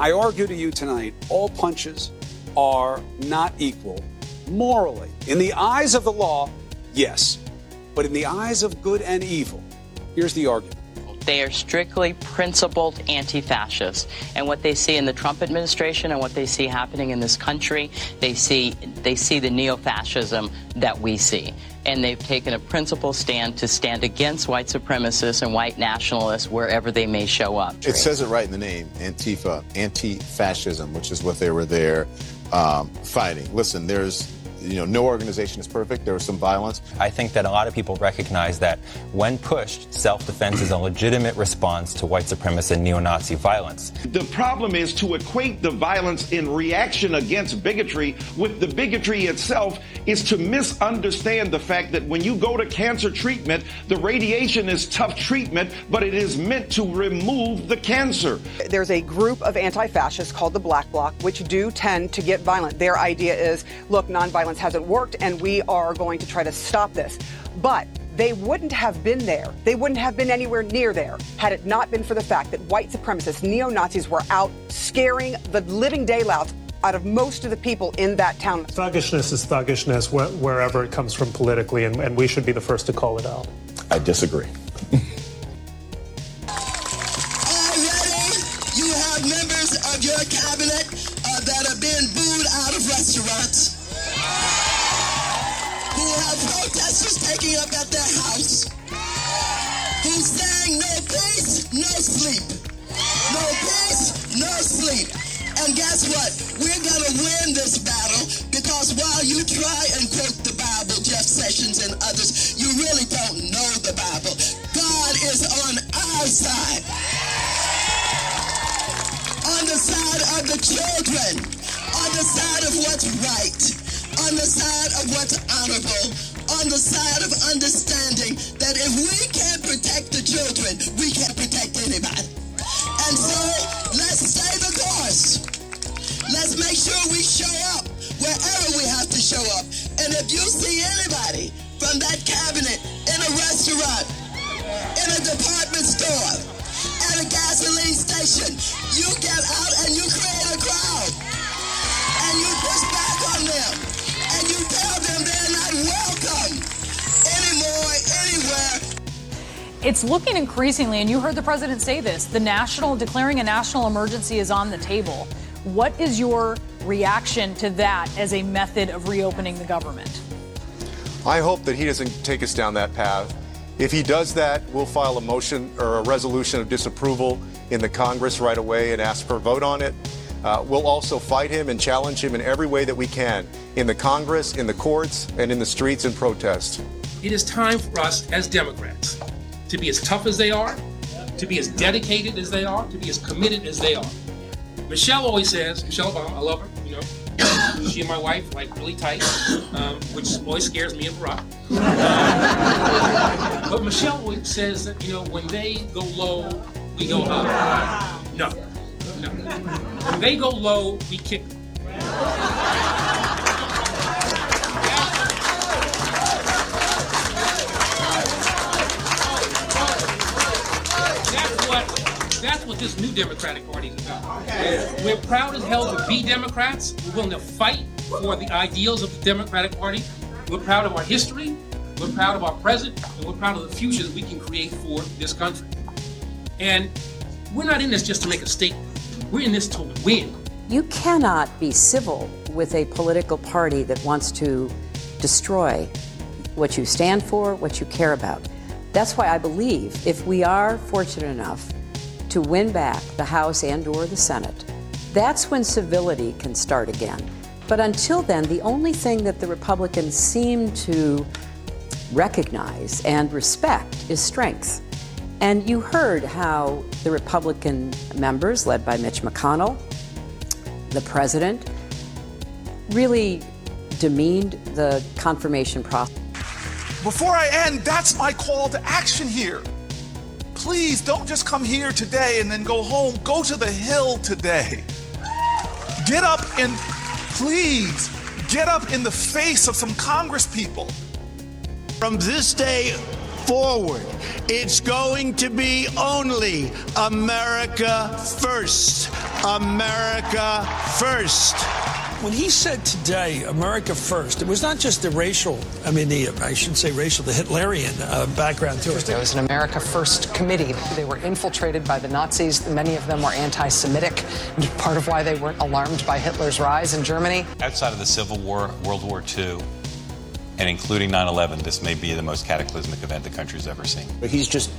I argue to you tonight all punches are not equal morally. In the eyes of the law, yes. But in the eyes of good and evil, here's the argument. They are strictly principled anti fascists. And what they see in the Trump administration and what they see happening in this country, they see, they see the neo fascism that we see. And they've taken a principled stand to stand against white supremacists and white nationalists wherever they may show up. It says it right in the name Antifa, anti fascism, which is what they were there um, fighting. Listen, there's you know, no organization is perfect. There was some violence. I think that a lot of people recognize that when pushed, self-defense is a legitimate response to white supremacist and neo-Nazi violence. The problem is to equate the violence in reaction against bigotry with the bigotry itself is to misunderstand the fact that when you go to cancer treatment, the radiation is tough treatment, but it is meant to remove the cancer. There's a group of anti-fascists called the Black Bloc, which do tend to get violent. Their idea is, look, nonviolent violence hasn't worked, and we are going to try to stop this. But they wouldn't have been there. They wouldn't have been anywhere near there had it not been for the fact that white supremacists, neo Nazis, were out scaring the living daylights out of most of the people in that town. Thuggishness is thuggishness wh- wherever it comes from politically, and, and we should be the first to call it out. I disagree. Already, you have members of your cabinet uh, that have been booed out of restaurants who have protesters taking up at their house, who's saying no peace, no sleep. No peace, no sleep. And guess what? We're going to win this battle because while you try and quote the Bible, Jeff Sessions and others, you really don't know the Bible. God is on our side. On the side of the children. On the side of what's right on the side of what's honorable, on the side of understanding that if we can't protect the children, we can't protect anybody. And so let's stay the course. Let's make sure we show up wherever we have to show up. And if you see anybody from that cabinet in a restaurant, in a department store, at a gasoline station, It's looking increasingly, and you heard the president say this the national, declaring a national emergency is on the table. What is your reaction to that as a method of reopening the government? I hope that he doesn't take us down that path. If he does that, we'll file a motion or a resolution of disapproval in the Congress right away and ask for a vote on it. Uh, we'll also fight him and challenge him in every way that we can in the Congress, in the courts, and in the streets and protest. It is time for us as Democrats to be as tough as they are, to be as dedicated as they are, to be as committed as they are. Michelle always says, Michelle Obama, I love her, you know. she and my wife like really tight, um, which always scares me and Barack. but Michelle always says that, you know, when they go low, we go up. No, no. When they go low, we kick them. That's what this new Democratic Party is about. We're proud as hell to be Democrats. We're willing to fight for the ideals of the Democratic Party. We're proud of our history. We're proud of our present, and we're proud of the future that we can create for this country. And we're not in this just to make a statement. We're in this to win. You cannot be civil with a political party that wants to destroy what you stand for, what you care about. That's why I believe if we are fortunate enough to win back the House and or the Senate, that's when civility can start again. But until then, the only thing that the Republicans seem to recognize and respect is strength. And you heard how the Republican members, led by Mitch McConnell, the president, really demeaned the confirmation process. Before I end, that's my call to action here. Please don't just come here today and then go home. Go to the Hill today. Get up and please get up in the face of some Congress people. From this day forward, it's going to be only America first. America first. When he said today, America first, it was not just the racial, I mean, the, I should say racial, the Hitlerian uh, background to it. There was an America First committee. They were infiltrated by the Nazis. Many of them were anti Semitic, part of why they weren't alarmed by Hitler's rise in Germany. Outside of the Civil War, World War II, and including 9 11, this may be the most cataclysmic event the country's ever seen. But He's just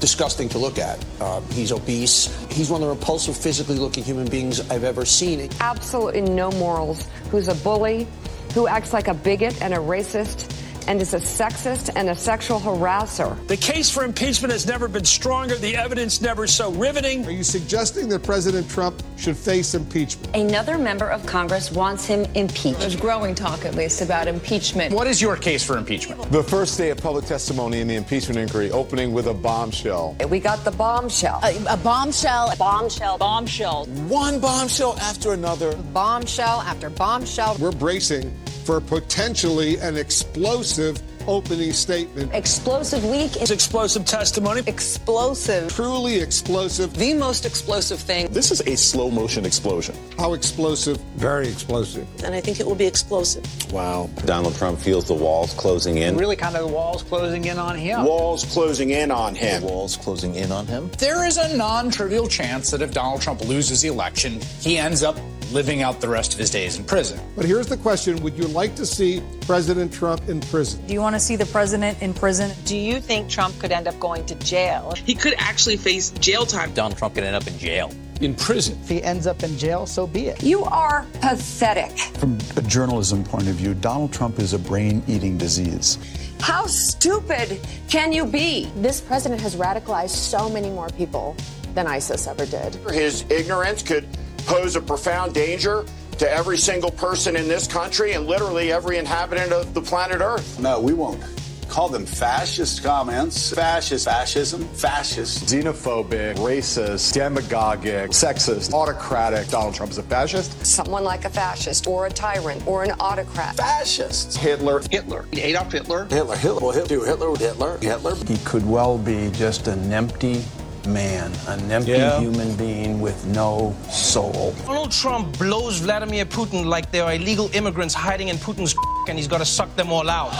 disgusting to look at. Uh, he's obese. He's one of the repulsive, physically looking human beings I've ever seen. Absolutely no morals. Who's a bully, who acts like a bigot and a racist, and is a sexist and a sexual harasser. The case for impeachment has never been stronger, the evidence never so riveting. Are you suggesting that President Trump should face impeachment? Another member of Congress wants him impeached. There's growing talk, at least, about impeachment. What is your case for impeachment? The first day of public testimony in the impeachment inquiry opening with a bombshell. We got the bombshell. A, a bombshell. Bombshell. Bombshell. One bombshell after another. Bombshell after bombshell. We're bracing for potentially an explosive opening statement. Explosive leak. It's explosive testimony. Explosive. Truly explosive. The most explosive thing. This is a slow motion explosion. How explosive? Very explosive. And I think it will be explosive. Wow. Donald Trump feels the walls closing in. Really, kind of the walls closing in on him. Walls closing in on him. Walls closing in on him. There is a non trivial chance that if Donald Trump loses the election, he ends up living out the rest of his days in prison. But here's the question Would you like to see President Trump in prison? Do you want to see the president in prison? Do you think Trump could end up going to jail? He could actually face jail time. Donald Trump could end up in jail. In prison. If he ends up in jail, so be it. You are pathetic. From a journalism point of view, Donald Trump is a brain eating disease. How stupid can you be? This president has radicalized so many more people than ISIS ever did. His ignorance could pose a profound danger to every single person in this country and literally every inhabitant of the planet Earth. No, we won't. Call them fascist comments, fascist fascism, fascist. Xenophobic, racist, demagogic, sexist, autocratic. Donald Trump is a fascist. Someone like a fascist or a tyrant or an autocrat. Fascists. Hitler. Hitler. Adolf Hitler. Hitler, Hitler, well, Hitler, Hitler, Hitler, Hitler. He could well be just an empty man, an empty Yeah. human being with no soul. Donald Trump blows Vladimir Putin like they are illegal immigrants hiding in Putin's and he's got to suck them all out.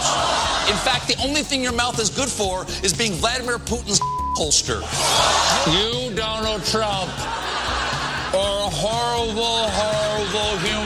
In fact, the only thing your mouth is good for is being Vladimir Putin's holster. You, Donald Trump, are a horrible, horrible human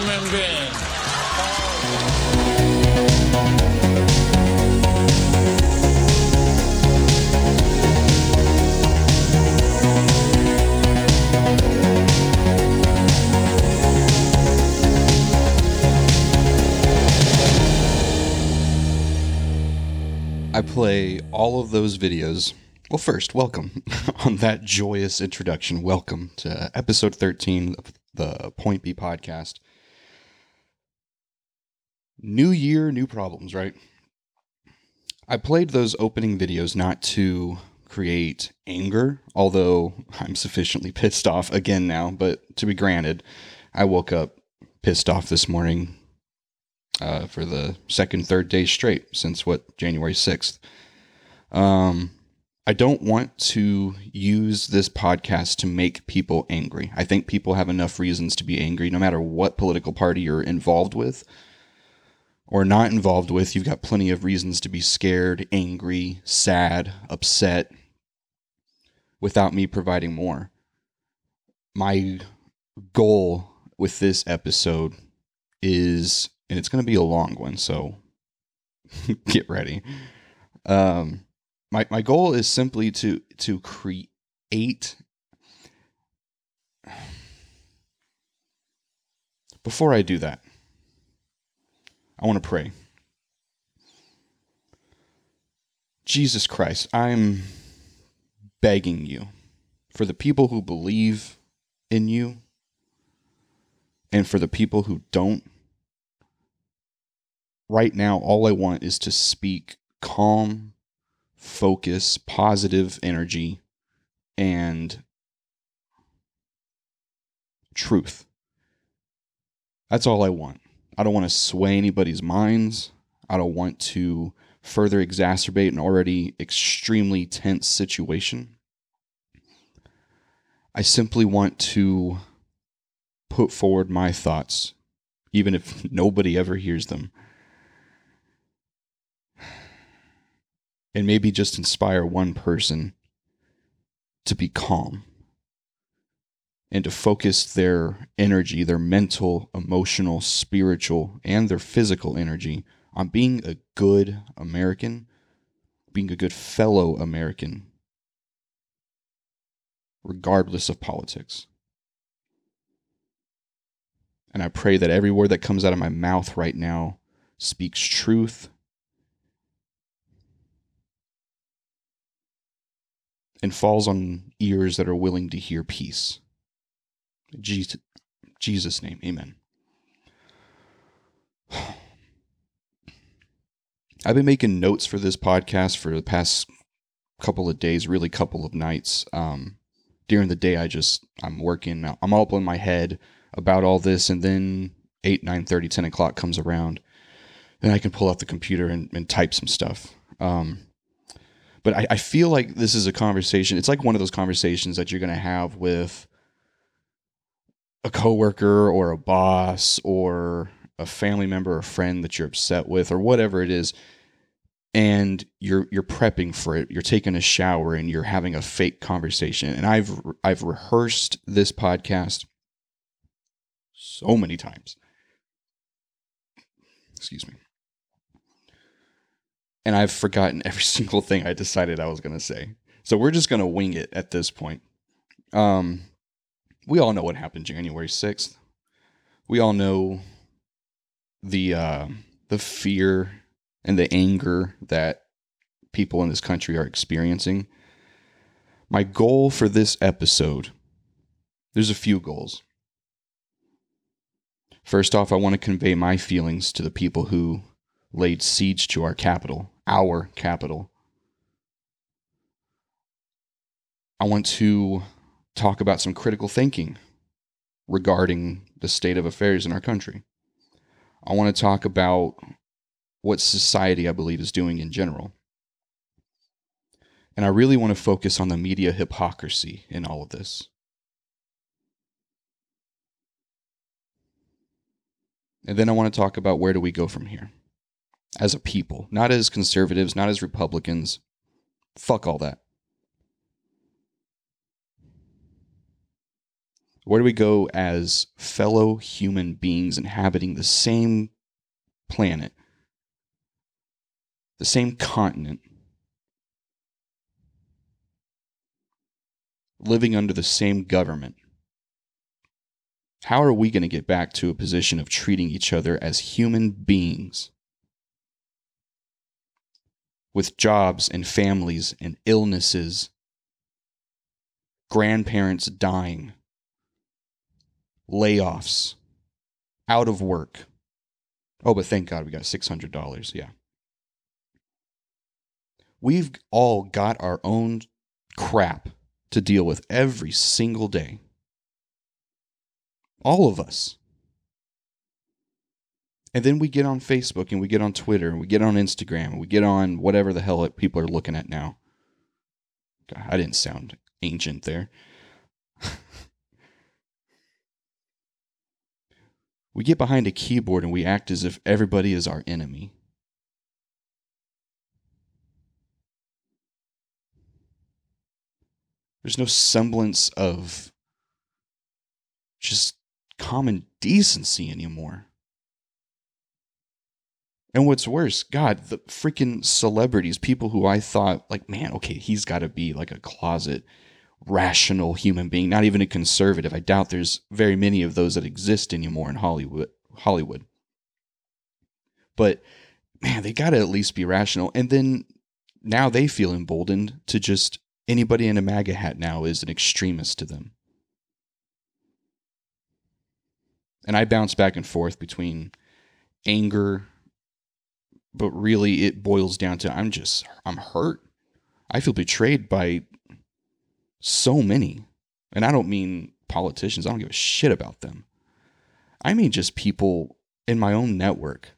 I play all of those videos. Well, first, welcome on that joyous introduction. Welcome to episode 13 of the Point B podcast. New year, new problems, right? I played those opening videos not to create anger, although I'm sufficiently pissed off again now, but to be granted, I woke up pissed off this morning uh, for the second, third day straight since what January sixth. Um, I don't want to use this podcast to make people angry. I think people have enough reasons to be angry, no matter what political party you're involved with or not involved with. You've got plenty of reasons to be scared, angry, sad, upset, without me providing more. My goal with this episode is and it's going to be a long one, so get ready. Um, my my goal is simply to to create. Before I do that, I want to pray. Jesus Christ, I'm begging you for the people who believe in you and for the people who don't right now, all I want is to speak calm, focus, positive energy, and truth. That's all I want. I don't want to sway anybody's minds. I don't want to further exacerbate an already extremely tense situation. I simply want to put forward my thoughts, even if nobody ever hears them. And maybe just inspire one person to be calm and to focus their energy, their mental, emotional, spiritual, and their physical energy on being a good American, being a good fellow American, regardless of politics. And I pray that every word that comes out of my mouth right now speaks truth and falls on ears that are willing to hear peace. Jesus, Jesus' name, amen. I've been making notes for this podcast for the past couple of days, really couple of nights. Um, during the day, I just I'm working. I'm all up in my head about all this, and then eight, nine thirty, ten o'clock comes around, then I can pull out the computer and, and type some stuff. Um, but I, I feel like this is a conversation. It's like one of those conversations that you're going to have with a coworker or a boss or a family member or friend that you're upset with or whatever it is and you're you're prepping for it you're taking a shower and you're having a fake conversation and I've I've rehearsed this podcast so many times excuse me and I've forgotten every single thing I decided I was going to say so we're just going to wing it at this point um we all know what happened January 6th. We all know the uh, the fear and the anger that people in this country are experiencing. My goal for this episode, there's a few goals. First off, I want to convey my feelings to the people who laid siege to our capital, our capital. I want to talk about some critical thinking regarding the state of affairs in our country. I want to talk about what society, I believe, is doing in general. And I really want to focus on the media hypocrisy in all of this. And then I want to talk about where do we go from here as a people, not as conservatives, not as Republicans. Fuck all that. Where do we go as fellow human beings inhabiting the same planet, the same continent, living under the same government? How are we going to get back to a position of treating each other as human beings? With jobs and families and illnesses, grandparents dying layoffs, out of work. Oh, but thank God we got $600. Yeah. We've all got our own crap to deal with every single day. All of us. And then we get on Facebook and we get on Twitter and we get on Instagram and we get on whatever the hell people are looking at now. God, I didn't sound ancient there. We get behind a keyboard and we act as if everybody is our enemy. There's no semblance of just common decency anymore. And what's worse, God, the freaking celebrities, people who I thought, like, man, okay, he's got to be like a closet rational human being, not even a conservative. I doubt there's very many of those that exist anymore in Hollywood. Hollywood. But man, they got to at least be rational. And then now they feel emboldened to just anybody in a MAGA hat now is an extremist to them. And I bounce back and forth between anger, but really it boils down to I'm just, I'm hurt. I feel betrayed by so many. And I don't mean politicians, I don't give a shit about them. I mean just people in my own network,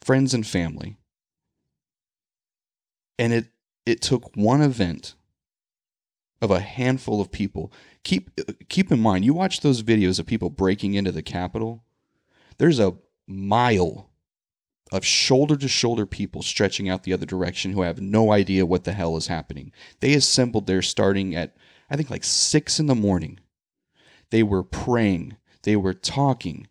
friends and family. And it it took one event of a handful of people. Keep keep in mind, you watch those videos of people breaking into the Capitol. There's a mile of shoulder to shoulder people stretching out the other direction who have no idea what the hell is happening. They assembled there starting at I think like six in the morning. They were praying. They were talking.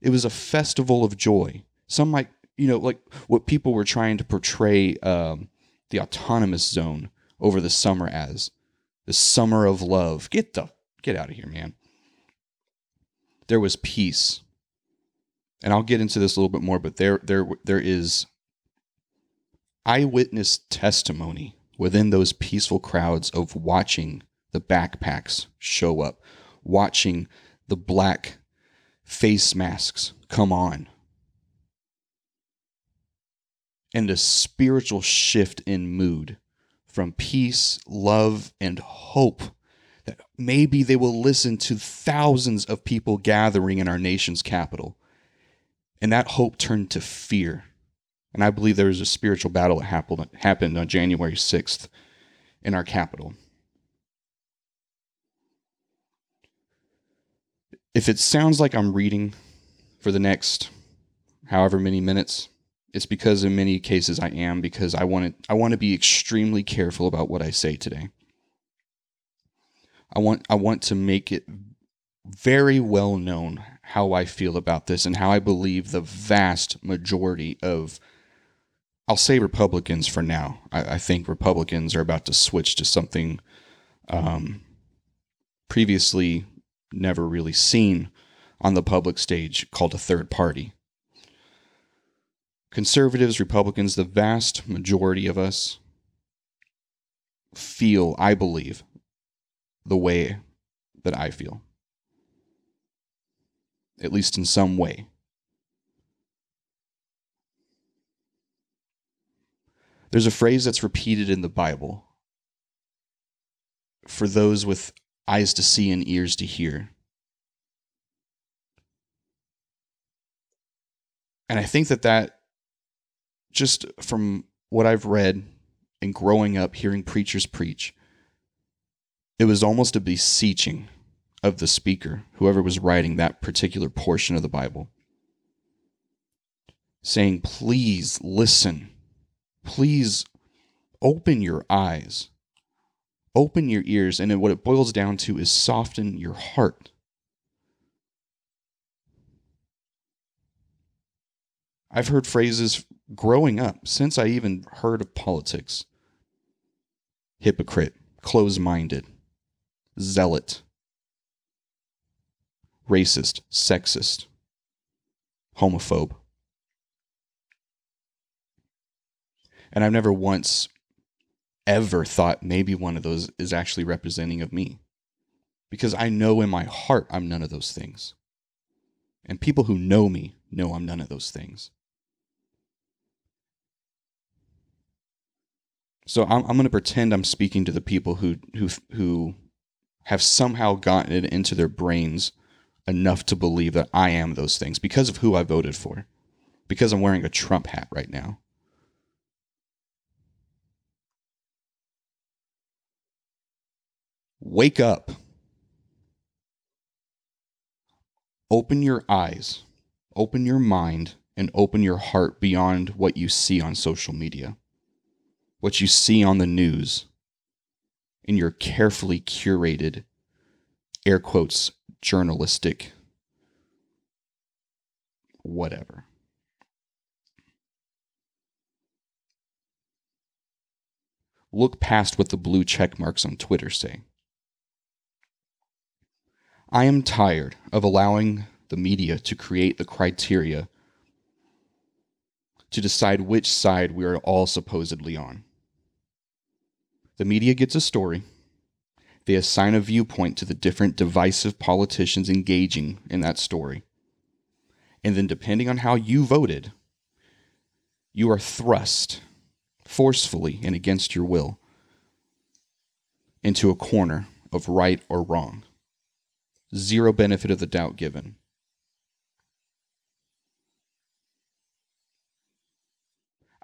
It was a festival of joy. Some might, you know, like what people were trying to portray um, the autonomous zone over the summer as the summer of love. Get the get out of here, man. There was peace. And I'll get into this a little bit more, but there there there is eyewitness testimony within those peaceful crowds of watching the backpacks show up, watching the black face masks come on. And a spiritual shift in mood from peace, love, and hope that maybe they will listen to thousands of people gathering in our nation's capital. And that hope turned to fear. And I believe there was a spiritual battle that happened, happened on January 6th in our capital. If it sounds like I'm reading for the next however many minutes, it's because in many cases I am because I want to I want to be extremely careful about what I say today. I want I want to make it very well known how I feel about this and how I believe the vast majority of I'll say Republicans for now. I, I think Republicans are about to switch to something um, previously never really seen on the public stage called a third party conservatives, Republicans, the vast majority of us feel, I believe, the way that I feel. At least in some way. There's a phrase that's repeated in the Bible for those with eyes to see and ears to hear. And I think that that just from what I've read and growing up hearing preachers preach, it was almost a beseeching of the speaker, whoever was writing that particular portion of the Bible, saying, Please listen. Please open your eyes, open your ears. And what it boils down to is soften your heart. I've heard phrases growing up, since I even heard of politics hypocrite, close minded, zealot, racist, sexist, homophobe. And I've never once ever thought maybe one of those is actually representing of me. Because I know in my heart I'm none of those things. And people who know me know I'm none of those things. So I'm, I'm going to pretend I'm speaking to the people who who who have somehow gotten it into their brains enough to believe that I am those things because of who I voted for, because I'm wearing a Trump hat right now. Wake up. Open your eyes, open your mind, and open your heart beyond what you see on social media what you see on the news in your carefully curated, air quotes, journalistic whatever. Look past what the blue check marks on Twitter say. I am tired of allowing the media to create the criteria to decide which side we are all supposedly on. The media gets a story. They assign a viewpoint to the different divisive politicians engaging in that story. And then, depending on how you voted, you are thrust forcefully and against your will into a corner of right or wrong. Zero benefit of the doubt given.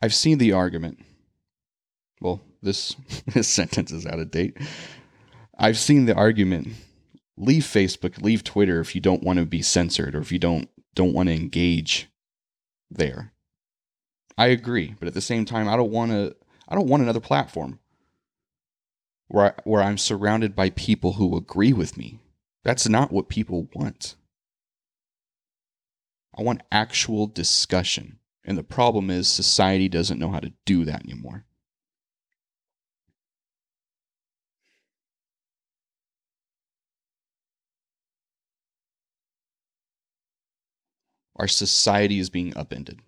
I've seen the argument well, this, this sentence is out of date. I've seen the argument leave Facebook, leave Twitter if you don't want to be censored or if you don't don't want to engage there. I agree, but at the same time I don't want to I don't want another platform where I, where I'm surrounded by people who agree with me. That's not what people want. I want actual discussion. And the problem is society doesn't know how to do that anymore. Our society is being upended.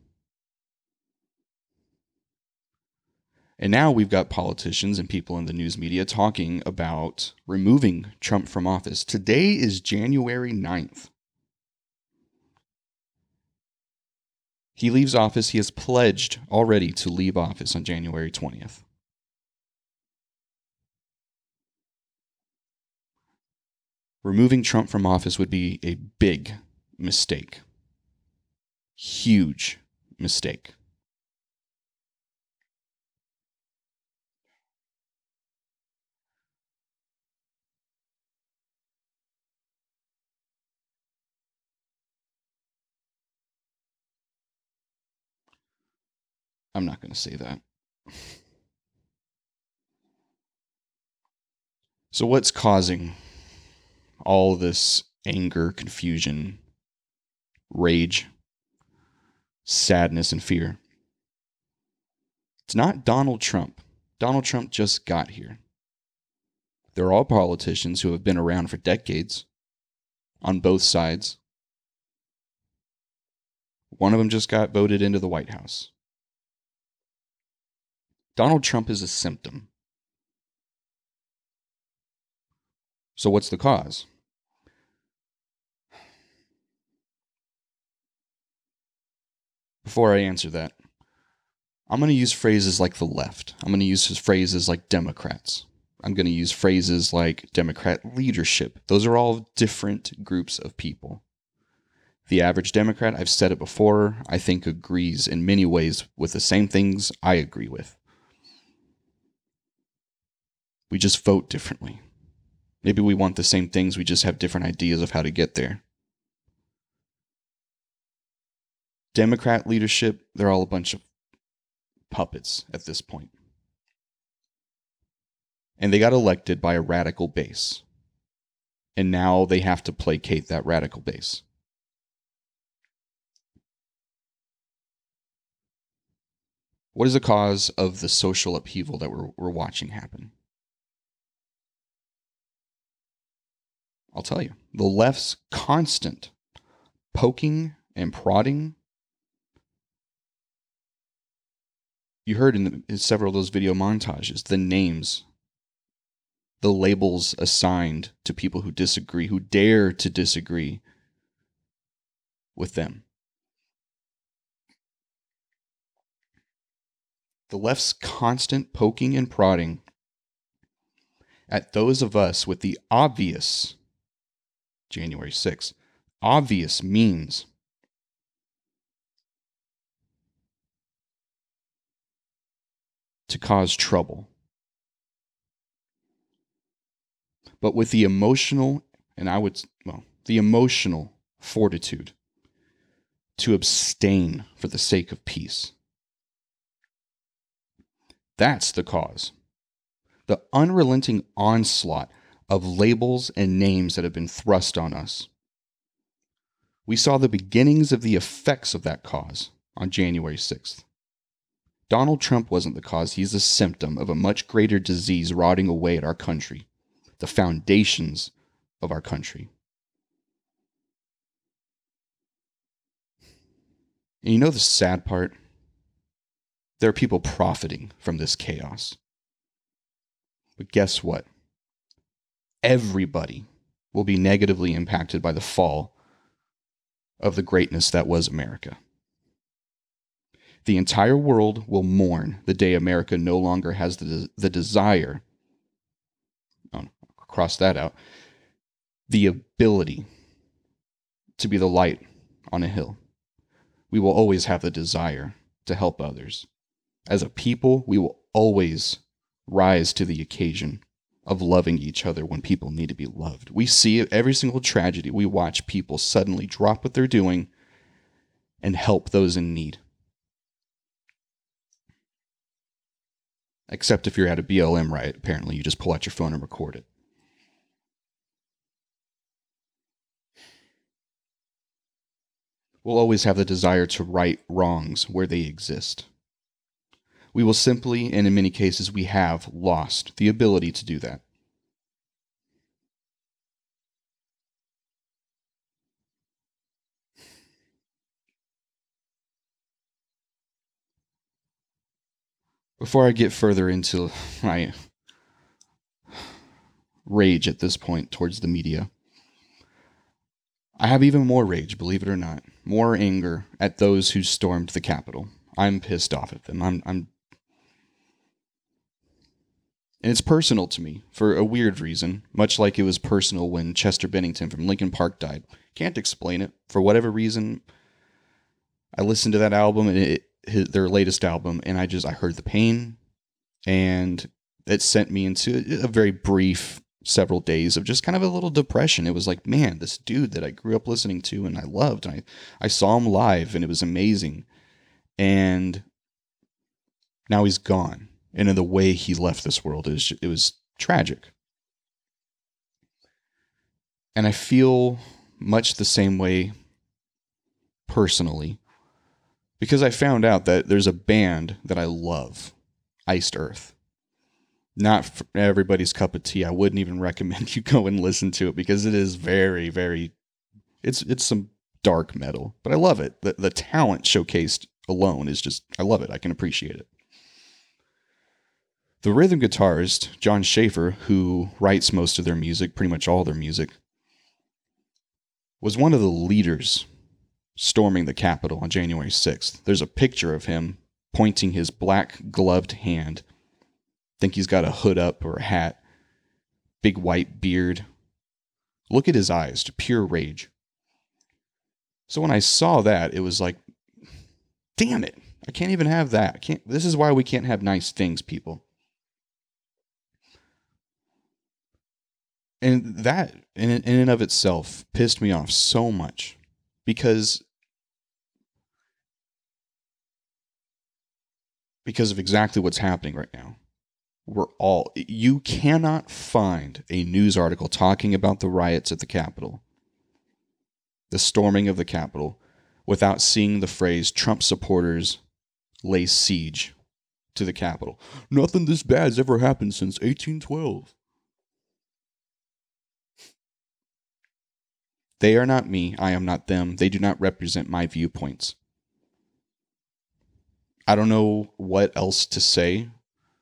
And now we've got politicians and people in the news media talking about removing Trump from office. Today is January 9th. He leaves office. He has pledged already to leave office on January 20th. Removing Trump from office would be a big mistake. Huge mistake. I'm not going to say that. So, what's causing all this anger, confusion, rage, sadness, and fear? It's not Donald Trump. Donald Trump just got here. They're all politicians who have been around for decades on both sides. One of them just got voted into the White House. Donald Trump is a symptom. So, what's the cause? Before I answer that, I'm going to use phrases like the left. I'm going to use phrases like Democrats. I'm going to use phrases like Democrat leadership. Those are all different groups of people. The average Democrat, I've said it before, I think agrees in many ways with the same things I agree with. We just vote differently. Maybe we want the same things, we just have different ideas of how to get there. Democrat leadership, they're all a bunch of puppets at this point. And they got elected by a radical base. And now they have to placate that radical base. What is the cause of the social upheaval that we're, we're watching happen? I'll tell you. The left's constant poking and prodding. You heard in, the, in several of those video montages the names, the labels assigned to people who disagree, who dare to disagree with them. The left's constant poking and prodding at those of us with the obvious January 6th. Obvious means to cause trouble. But with the emotional, and I would, well, the emotional fortitude to abstain for the sake of peace. That's the cause. The unrelenting onslaught of labels and names that have been thrust on us. We saw the beginnings of the effects of that cause on January 6th. Donald Trump wasn't the cause, he's a symptom of a much greater disease rotting away at our country, the foundations of our country. And you know the sad part? There are people profiting from this chaos. But guess what? everybody will be negatively impacted by the fall of the greatness that was America. The entire world will mourn the day America no longer has the, the desire, oh, cross that out, the ability to be the light on a hill. We will always have the desire to help others. As a people, we will always rise to the occasion of loving each other when people need to be loved. We see every single tragedy. We watch people suddenly drop what they're doing and help those in need. Except if you're at a BLM riot, apparently you just pull out your phone and record it. We'll always have the desire to right wrongs where they exist. We will simply, and in many cases we have, lost the ability to do that. Before I get further into my rage at this point towards the media, I have even more rage, believe it or not, more anger at those who stormed the Capitol. I'm pissed off at them. I'm, I'm, and it's personal to me for a weird reason, much like it was personal when Chester Bennington from Linkin Park died. Can't explain it for whatever reason. I listened to that album and it, his, their latest album, and I just I heard the pain, and it sent me into a very brief several days of just kind of a little depression. It was like, man, this dude that I grew up listening to and I loved, and I I saw him live, and it was amazing, and now he's gone, and in the way he left this world is it was tragic, and I feel much the same way personally because I found out that there's a band that I love, Iced Earth. Not everybody's cup of tea. I wouldn't even recommend you go and listen to it because it is very, very. It's it's some dark metal, but I love it. The the talent showcased alone is just I love it. I can appreciate it. The rhythm guitarist Jon Schaffer, who writes most of their music, pretty much all their music, was one of the leaders storming the Capitol on January 6th. There's a picture of him pointing his black gloved hand. think he's got a hood up or a hat, big white beard. Look at his eyes, to pure rage. So when I saw that, it was like, damn it. I can't even have that. I can't this is why we can't have nice things, people. And that in in and of itself pissed me off so much because because of exactly what's happening right now. We're all, you cannot find a news article talking about the riots at the Capitol, the storming of the Capitol, without seeing the phrase Trump supporters lay siege to the Capitol. Nothing this bad's ever happened since 1812. They are not me. I am not them. They do not represent my viewpoints. I don't know what else to say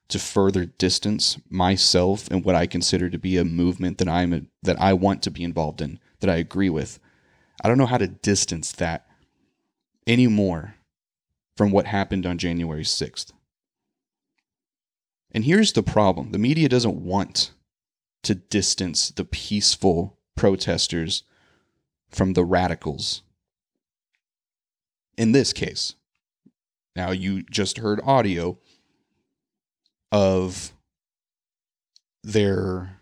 to further distance myself and what I consider to be a movement that I'm a, that I want to be involved in, that I agree with. I don't know how to distance that anymore from what happened on January 6th. And here's the problem. The media doesn't want to distance the peaceful protesters from the radicals. In this case, now, you just heard audio of their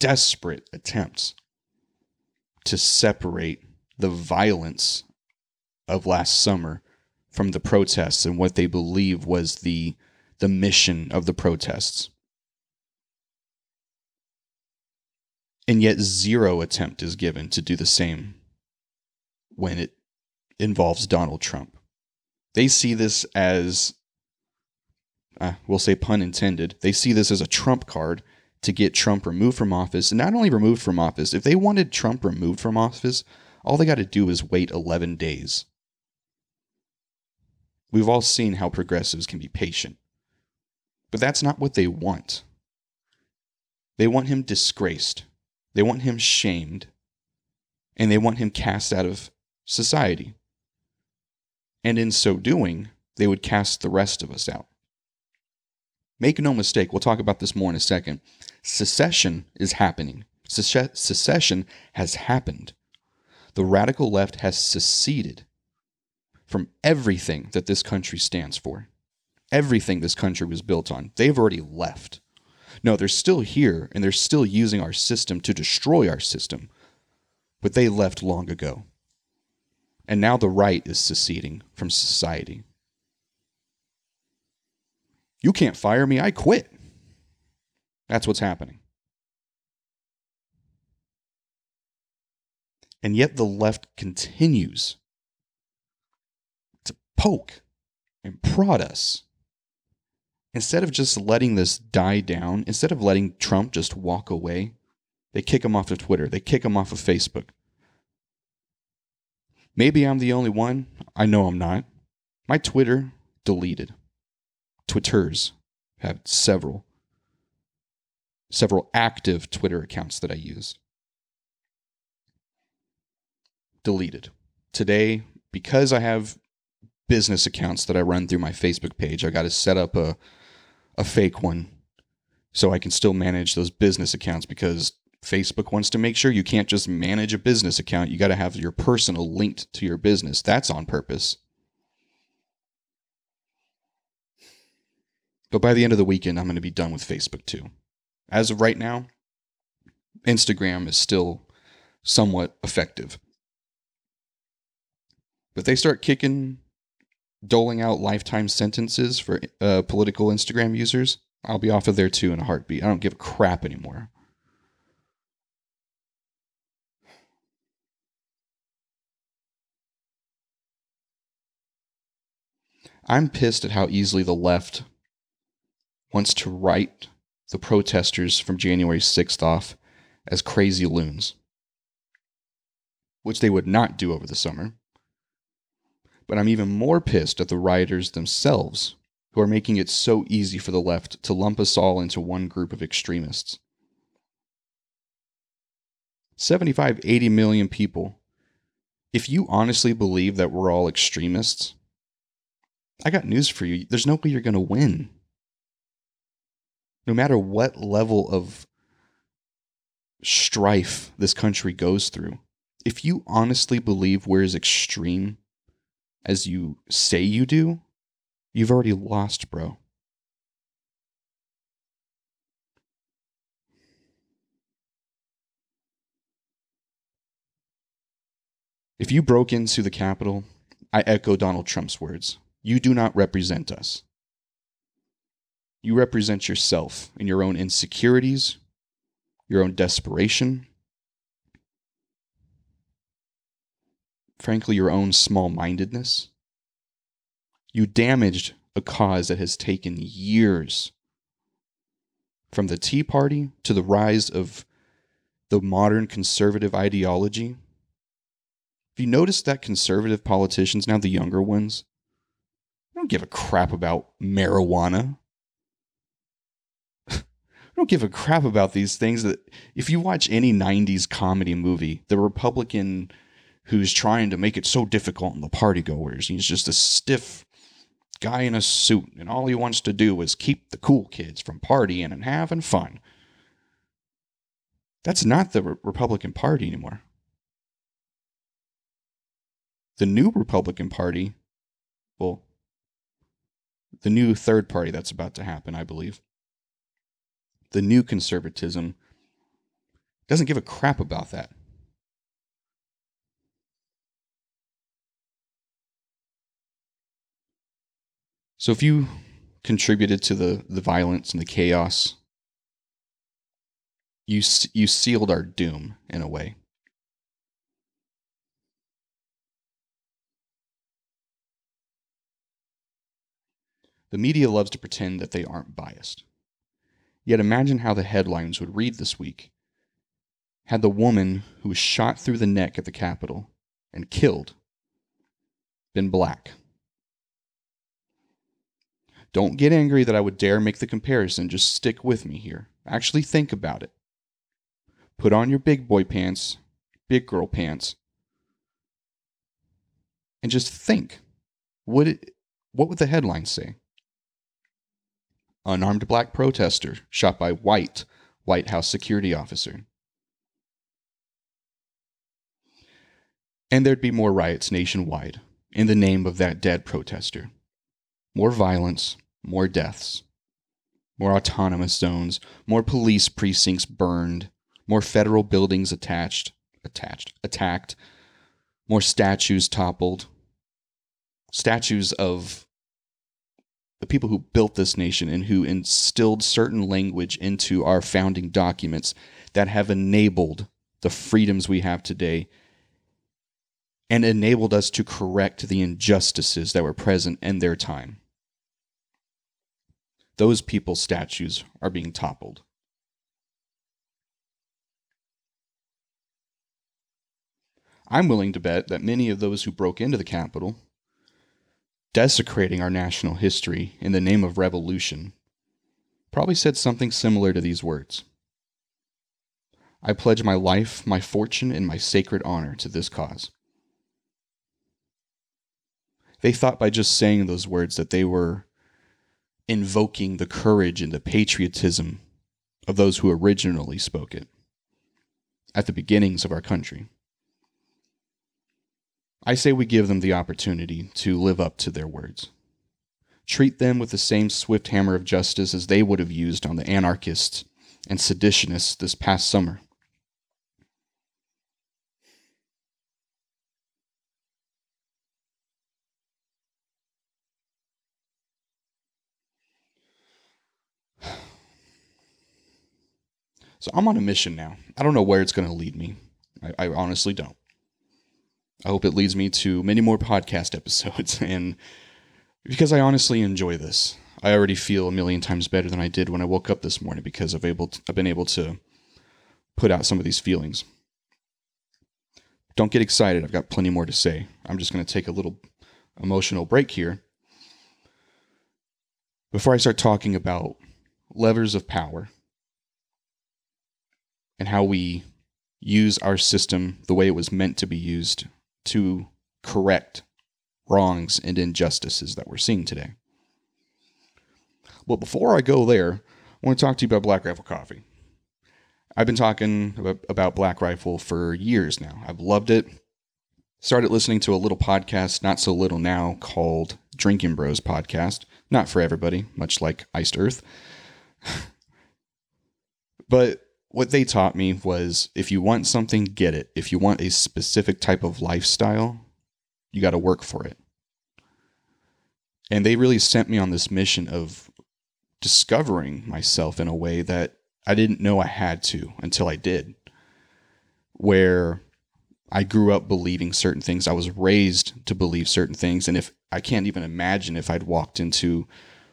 desperate attempts to separate the violence of last summer from the protests and what they believe was the the mission of the protests. And yet zero attempt is given to do the same when it involves Donald Trump. They see this as, uh, we'll say pun intended, they see this as a trump card to get Trump removed from office. And not only removed from office, if they wanted Trump removed from office, all they got to do is wait 11 days. We've all seen how progressives can be patient. But that's not what they want. They want him disgraced. They want him shamed. And they want him cast out of society and in so doing, they would cast the rest of us out. Make no mistake, we'll talk about this more in a second. Secession is happening. Secession has happened. The radical left has seceded from everything that this country stands for, everything this country was built on. They've already left. No, they're still here and they're still using our system to destroy our system. But they left long ago. And now the right is seceding from society. You can't fire me, I quit. That's what's happening. And yet the left continues to poke and prod us. Instead of just letting this die down, instead of letting Trump just walk away, they kick him off of Twitter, they kick him off of Facebook. Maybe I'm the only one. I know I'm not. My Twitter deleted. Twitters have several several active Twitter accounts that I use. Deleted. Today, because I have business accounts that I run through my Facebook page, I got to set up a a fake one so I can still manage those business accounts because Facebook wants to make sure you can't just manage a business account. You got to have your personal linked to your business. That's on purpose. But by the end of the weekend, I'm going to be done with Facebook too. As of right now, Instagram is still somewhat effective. But they start kicking, doling out lifetime sentences for uh, political Instagram users. I'll be off of there too in a heartbeat. I don't give a crap anymore. I'm pissed at how easily the left wants to write the protesters from January 6th off as crazy loons, which they would not do over the summer. But I'm even more pissed at the rioters themselves, who are making it so easy for the left to lump us all into one group of extremists. 75, 80 million people. If you honestly believe that we're all extremists, I got news for you. There's no way you're going to win no matter what level of strife this country goes through, if you honestly believe we're as extreme as you say you do, you've already lost, bro. If you broke into the Capitol, I echo Donald Trump's words. You do not represent us. You represent yourself and your own insecurities, your own desperation, frankly, your own small mindedness. You damaged a cause that has taken years from the Tea Party to the rise of the modern conservative ideology. Have you noticed that conservative politicians, now the younger ones, don't give a crap about marijuana. I don't give a crap about these things that if you watch any 90s comedy movie, the Republican who's trying to make it so difficult on the party goers, he's just a stiff guy in a suit and all he wants to do is keep the cool kids from partying and having fun. That's not the Republican Party anymore. The new Republican Party, well, the new third party that's about to happen, I believe, the new conservatism doesn't give a crap about that. So if you contributed to the, the violence and the chaos, you you sealed our doom in a way. The media loves to pretend that they aren't biased. Yet imagine how the headlines would read this week had the woman who was shot through the neck at the Capitol and killed been black. Don't get angry that I would dare make the comparison, just stick with me here. Actually, think about it. Put on your big boy pants, big girl pants, and just think. Would it, what would the headline say? Unarmed black protester shot by white White House security officer. And there'd be more riots nationwide in the name of that dead protester. More violence, more deaths, more autonomous zones, more police precincts burned, more federal buildings attached, attached, attacked, more statues toppled, statues of the people who built this nation and who instilled certain language into our founding documents that have enabled the freedoms we have today and enabled us to correct the injustices that were present in their time. Those people's statues are being toppled. I'm willing to bet that many of those who broke into the Capitol, desecrating our national history in the name of revolution, probably said something similar to these words I pledge my life, my fortune, and my sacred honor to this cause. They thought by just saying those words that they were invoking the courage and the patriotism of those who originally spoke it at the beginnings of our country. I say we give them the opportunity to live up to their words. Treat them with the same swift hammer of justice as they would have used on the anarchists and seditionists this past summer. So I'm on a mission now. I don't know where it's going to lead me. I, I, honestly don't. I hope it leads me to many more podcast episodes, and because I honestly enjoy this, I already feel a million times better than I did when I woke up this morning because I've able to, I've been able to put out some of these feelings. Don't get excited. I've got plenty more to say. I'm just going to take a little emotional break here before I start talking about levers of power and how we use our system the way it was meant to be used to correct wrongs and injustices that we're seeing today. But before I go there, I want to talk to you about Black Rifle Coffee. I've been talking about Black Rifle for years now. I've loved it. Started listening to a little podcast, not so little now, called Drinking Bros Podcast. Not for everybody, much like Iced Earth. but what they taught me was if you want something, get it. If you want a specific type of lifestyle, you got to work for it. And they really sent me on this mission of discovering myself in a way that I didn't know I had to until I did. Where I grew up believing certain things, I was raised to believe certain things. And if I can't even imagine if I'd walked into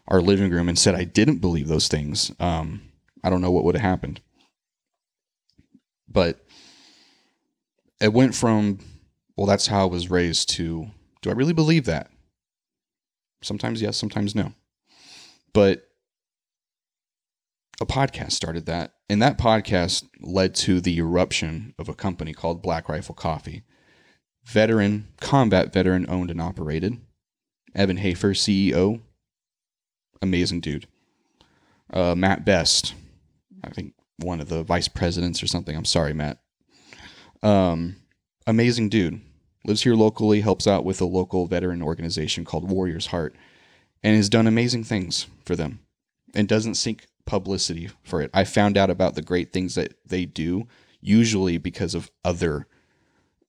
our living room and said I didn't believe those things, um, I don't know what would have happened. But it went from, well, that's how I was raised to, do I really believe that? Sometimes yes, sometimes no. But a podcast started that. And that podcast led to the eruption of a company called Black Rifle Coffee. Veteran, combat veteran owned and operated. Evan Hafer, CEO. Amazing dude. Uh, Mat Best, I think one of the vice presidents or something. I'm sorry, Mat. Um, amazing dude. Lives here locally, helps out with a local veteran organization called Warriors Heart, and has done amazing things for them and doesn't seek publicity for it. I found out about the great things that they do, usually because of other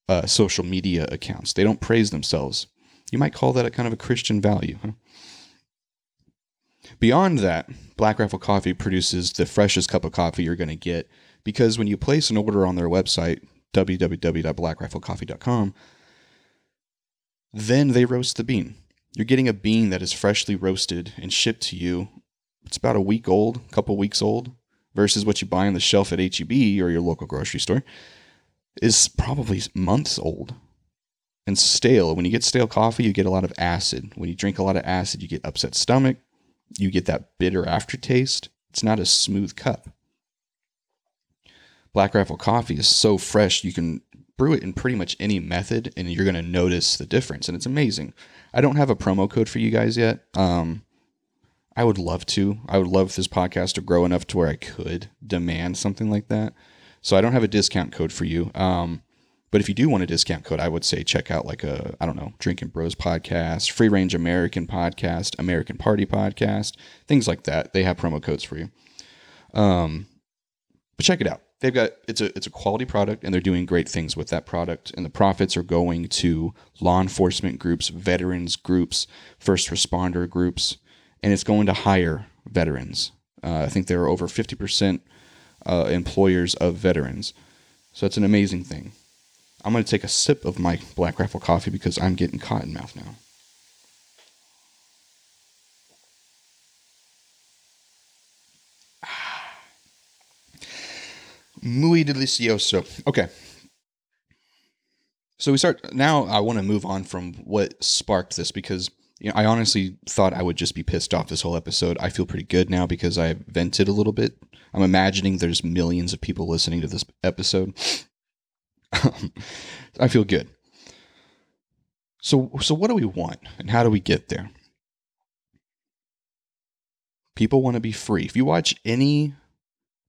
uh, social media accounts. They don't praise themselves. You might call that a kind of a Christian value. Huh? Beyond that, Black Rifle Coffee produces the freshest cup of coffee you're going to get because when you place an order on their website, www.blackriflecoffee.com, then they roast the bean. You're getting a bean that is freshly roasted and shipped to you. It's about a week old, a couple weeks old, versus what you buy on the shelf at HEB or your local grocery store is probably months old and stale. When you get stale coffee, you get a lot of acid. When you drink a lot of acid, you get upset stomach, you get that bitter aftertaste. It's not a smooth cup. Black Rifle coffee is so fresh, you can brew it in pretty much any method and you're going to notice the difference. And it's amazing. I don't have a promo code for you guys yet. Um, I would love to. I would love this podcast to grow enough to where I could demand something like that. So I don't have a discount code for you. Um, But if you do want a discount code, I would say check out like a I don't know, Drinking Bros podcast, Free Range American podcast, American Party podcast, things like that. They have promo codes for you. Um, but check it out. They've got it's a it's a quality product and they're doing great things with that product and the profits are going to law enforcement groups, veterans groups, first responder groups, and it's going to hire veterans. Uh, I think there are over 50% uh, employers of veterans. So it's an amazing thing. I'm going to take a sip of my Black Rifle coffee because I'm getting cotton mouth now. Ah. Muy delicioso. Okay. So we start now. I want to move on from what sparked this because you know I honestly thought I would just be pissed off this whole episode. I feel pretty good now because I vented a little bit. I'm imagining there's millions of people listening to this episode. I feel good. So so what do we want and how do we get there? People want to be free. If you watch any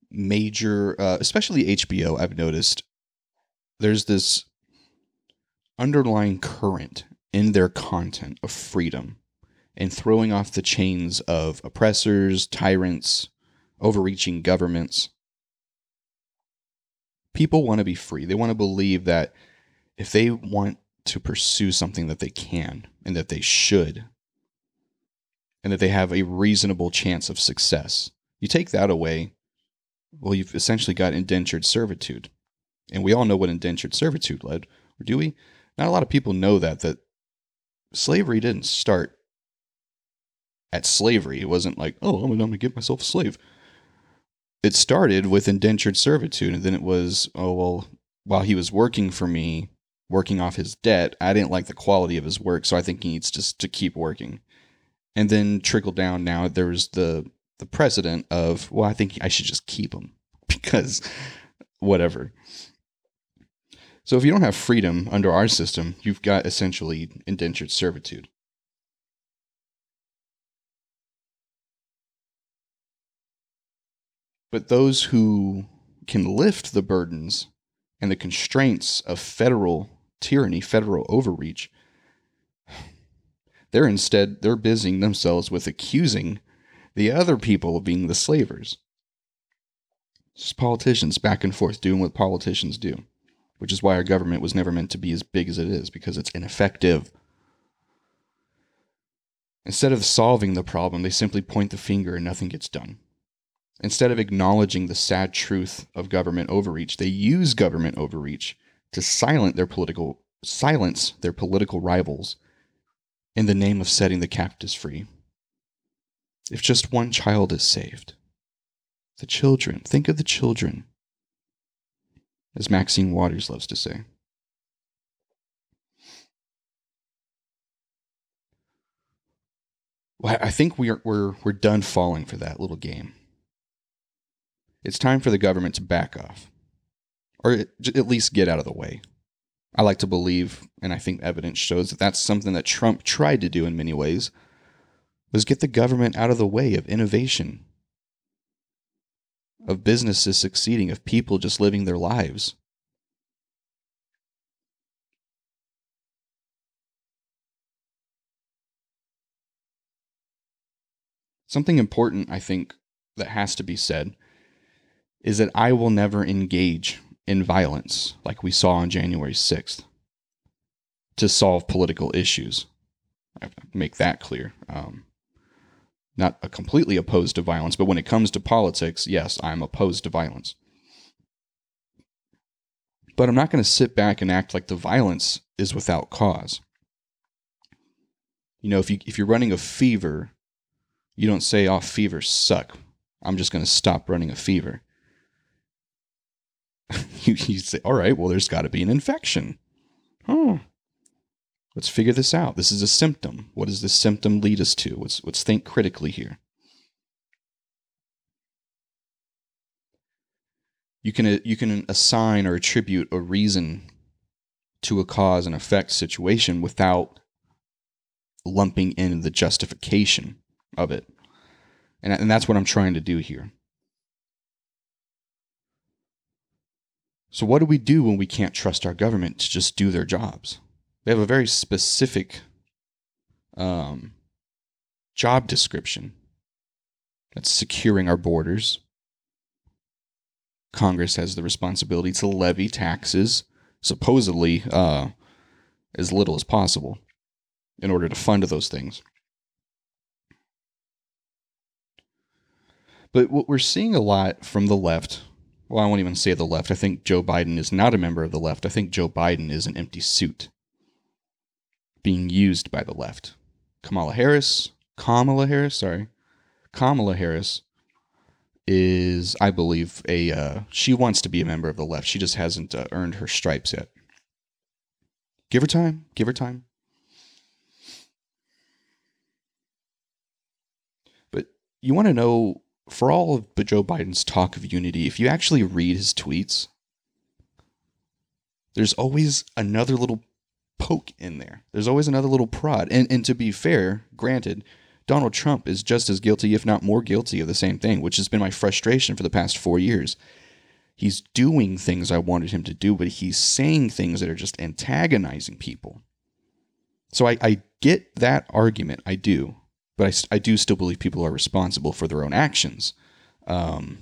major, uh, especially HBO, I've noticed there's this underlying current in their content of freedom and throwing off the chains of oppressors, tyrants, overreaching governments. People want to be free. They want to believe that if they want to pursue something that they can and that they should and that they have a reasonable chance of success. You take that away, well, you've essentially got indentured servitude. And we all know what indentured servitude led, or do we? Not a lot of people know that that slavery didn't start at slavery. It wasn't like, oh, I'm gonna, give myself a slave. It started with indentured servitude, and then it was, oh well, while he was working for me, working off his debt, I didn't like the quality of his work, so I think he needs just to keep working. And then trickle down. Now there's the the precedent of, well, I think I should just keep him because whatever. So if you don't have freedom under our system, you've got essentially indentured servitude. But those who can lift the burdens and the constraints of federal tyranny, federal overreach, they're instead they're busying themselves with accusing the other people of being the slavers. Just politicians back and forth doing what politicians do, which is why our government was never meant to be as big as it is because it's ineffective. Instead of solving the problem, they simply point the finger and nothing gets done. Instead of acknowledging the sad truth of government overreach, they use government overreach to silence their political silence their political rivals in the name of setting the captives free. If just one child is saved, the children, think of the children, as Maxine Waters loves to say. Well, I think we're, we're, we're done falling for that little game. It's time for the government to back off, or at least get out of the way. I like to believe, and I think evidence shows that that's something that Trump tried to do in many ways, was get the government out of the way of innovation, of businesses succeeding, of people just living their lives. Something important, I think, that has to be said is that I will never engage in violence like we saw on January 6th to solve political issues. I make that clear. Um, not a completely opposed to violence, but when it comes to politics, yes, I'm opposed to violence. But I'm not going to sit back and act like the violence is without cause. You know, if you if you're running a fever, you don't say, "Oh, fevers suck. I'm just going to stop running a fever." you, you say, "All right, well, there's got to be an infection." Huh. Let's figure this out. This is a symptom. What does this symptom lead us to? Let's, let's think critically here. You can, you can assign or attribute a reason to a cause and effect situation without lumping in the justification of it. And, and that's what I'm trying to do here. So, what do we do when we can't trust our government to just do their jobs? They have a very specific um, job description that's securing our borders. Congress has the responsibility to levy taxes, supposedly uh, as little as possible, in order to fund those things. But what we're seeing a lot from the left, well, I won't even say the left. I think Joe Biden is not a member of the left. I think Joe Biden is an empty suit being used by the left. Kamala Harris, Kamala Harris, sorry, Kamala Harris is, I believe, a uh, she wants to be a member of the left. She just hasn't uh, earned her stripes yet. Give her time. Give her time. But you want to know, for all of Joe Biden's talk of unity, if you actually read his tweets, there's always another little poke in there. There's always another little prod. And and to be fair, granted, Donald Trump is just as guilty, if not more guilty, of the same thing, which has been my frustration for the past four years. He's doing things I wanted him to do, but he's saying things that are just antagonizing people. So I, I get that argument, I do, but I, I do still believe people are responsible for their own actions. Um,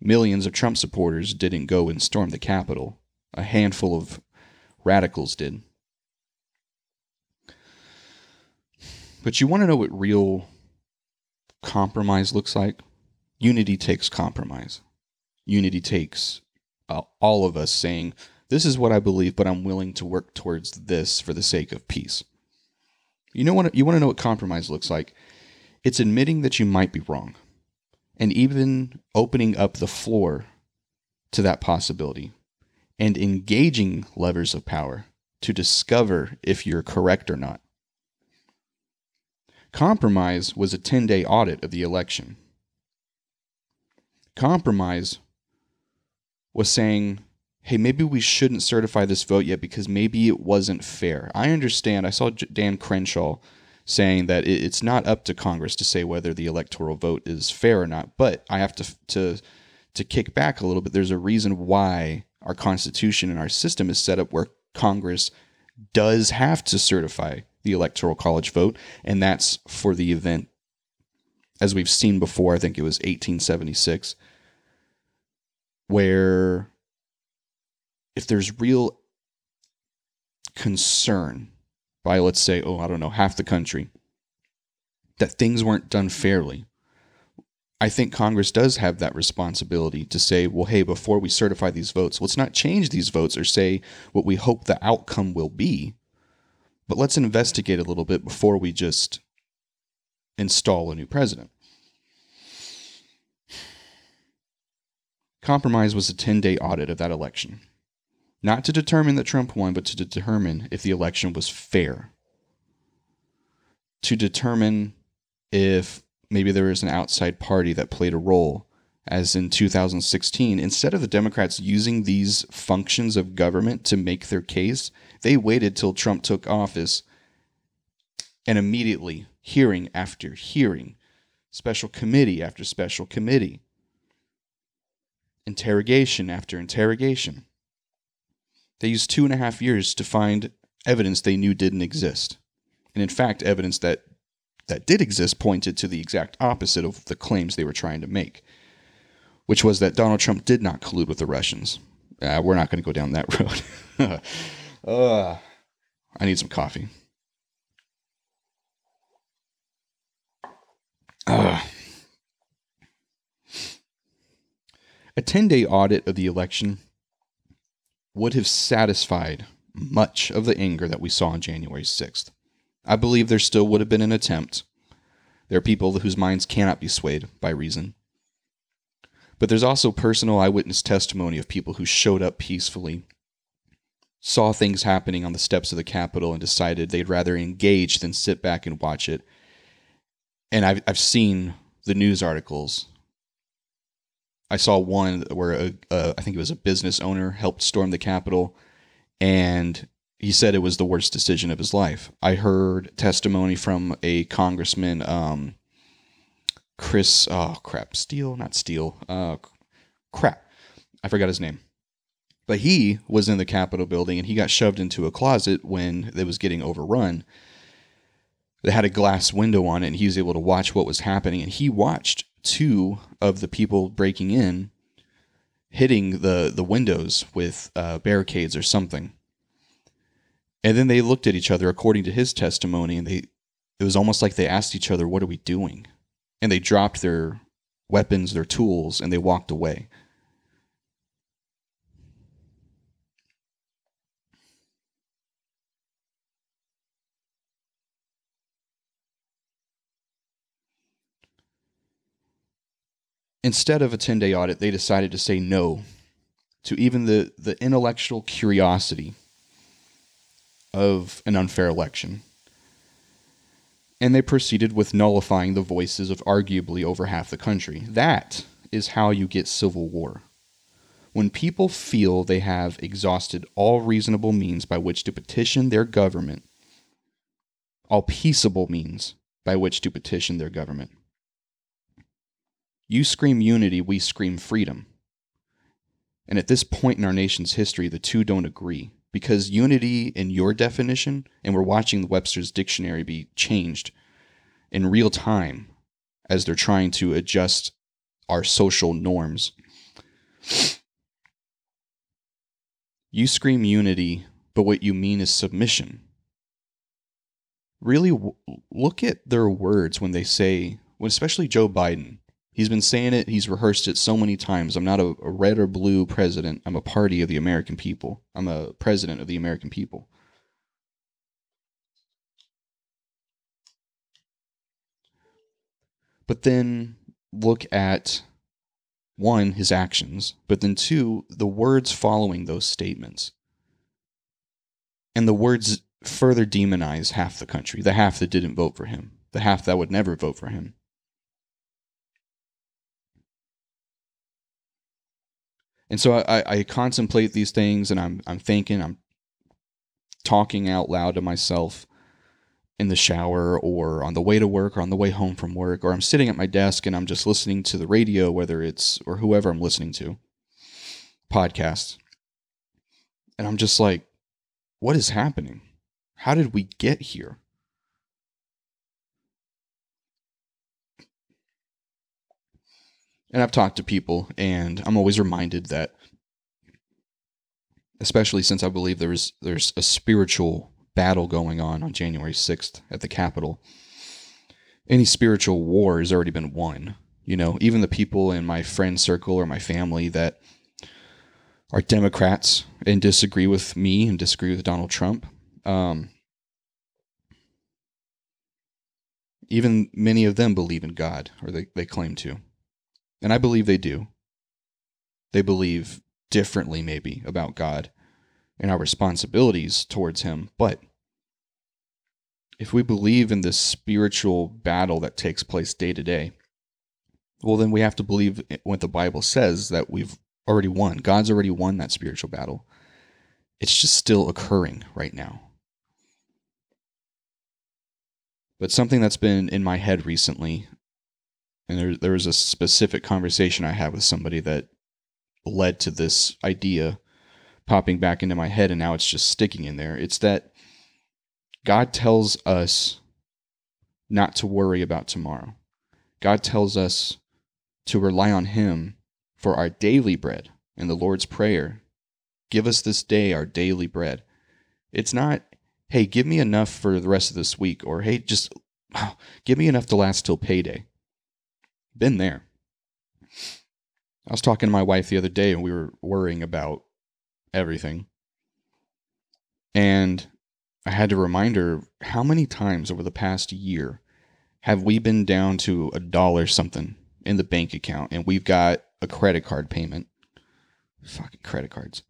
millions of Trump supporters didn't go and storm the Capitol. A handful of radicals did. But you want to know what real compromise looks like? Unity takes compromise. Unity takes uh, all of us saying, This is what I believe, but I'm willing to work towards this for the sake of peace. You know what? You want to know what compromise looks like? It's admitting that you might be wrong, and even opening up the floor to that possibility, and engaging levers of power to discover if you're correct or not. Compromise was a 10 day audit of the election. Compromise was saying, hey, maybe we shouldn't certify this vote yet because maybe it wasn't fair. I understand. I saw Dan Crenshaw saying that it's not up to Congress to say whether the electoral vote is fair or not, but I have to to to kick back a little bit. There's a reason why our constitution and our system is set up where Congress does have to certify the electoral college vote, and that's for the event, as we've seen before. I think it was 1876, where if there's real concern by, let's say, oh, I don't know, half the country, that things weren't done fairly. I think Congress does have that responsibility to say, well, hey, before we certify these votes, let's not change these votes or say what we hope the outcome will be. But let's investigate a little bit before we just install a new president. Compromise was a 10 day audit of that election, not to determine that Trump won, but to determine if the election was fair, to determine if maybe there was an outside party that played a role. As in 2016, instead of the Democrats using these functions of government to make their case, they waited till Trump took office and immediately, hearing after hearing, special committee after special committee, interrogation after interrogation. They used two and a half years to find evidence they knew didn't exist. And in fact, evidence that, that did exist pointed to the exact opposite of the claims they were trying to make, which was that Donald Trump did not collude with the Russians. Uh, we're not going to go down that road. Uh, I need some coffee. Uh, a 10 day audit of the election would have satisfied much of the anger that we saw on January 6th. I believe there still would have been an attempt. There are people whose minds cannot be swayed by reason. But there's also personal eyewitness testimony of people who showed up peacefully saw things happening on the steps of the Capitol and decided they'd rather engage than sit back and watch it. And I've, I've seen the news articles. I saw one where a, a, I think it was a business owner helped storm the Capitol, and he said it was the worst decision of his life. I heard testimony from a congressman, um, Chris, oh crap, Steele, not Steele, uh, crap, I forgot his name. But he was in the Capitol building and he got shoved into a closet when it was getting overrun. They had a glass window on it and he was able to watch what was happening. And he watched two of the people breaking in hitting the, the windows with uh, barricades or something. And then they looked at each other according to his testimony and they it was almost like they asked each other, What are we doing? And they dropped their weapons, their tools, and they walked away. Instead of a 10 day audit, they decided to say no to even the, the intellectual curiosity of an unfair election. And they proceeded with nullifying the voices of arguably over half the country. That is how you get civil war. When people feel they have exhausted all reasonable means by which to petition their government, all peaceable means by which to petition their government. You scream unity, we scream freedom. And at this point in our nation's history, the two don't agree because unity in your definition, and we're watching the Webster's dictionary be changed in real time as they're trying to adjust our social norms. You scream unity, but what you mean is submission. Really w- look at their words when they say, especially Joe Biden, He's been saying it, he's rehearsed it so many times. I'm not a, a, red or blue president. I'm a party of the American people. I'm a president of the American people. But then look at one, his actions, but then two, the words following those statements. And the words further demonize half the country, the half that didn't vote for him, the half that would never vote for him. And so I, I contemplate these things and I'm, I'm thinking, I'm talking out loud to myself in the shower or on the way to work or on the way home from work, or I'm sitting at my desk and I'm just listening to the radio, whether it's or whoever I'm listening to, podcast. And I'm just like, what is happening? How did we get here? And I've talked to people, and I'm always reminded that, especially since I believe there's there's a spiritual battle going on on January 6th at the Capitol. Any spiritual war has already been won. You know, even the people in my friend circle or my family that are Democrats and disagree with me and disagree with Donald Trump. Um, even many of them believe in God, or they, they claim to. And I believe they do. They believe differently, maybe, about God and our responsibilities towards Him. But if we believe in this spiritual battle that takes place day to day, well, then we have to believe what the Bible says that we've already won. God's already won that spiritual battle. It's just still occurring right now. But something that's been in my head recently and there there was a specific conversation I had with somebody that led to this idea popping back into my head and now it's just sticking in there. It's that God tells us not to worry about tomorrow. God tells us to rely on him for our daily bread in the Lord's prayer. Give us this day our daily bread. It's not, hey, give me enough for the rest of this week or hey, just give me enough to last till payday. Been there. I was talking to my wife the other day and we were worrying about everything. And I had to remind her how many times over the past year have we been down to a dollar something in the bank account and we've got a credit card payment. Fucking credit cards.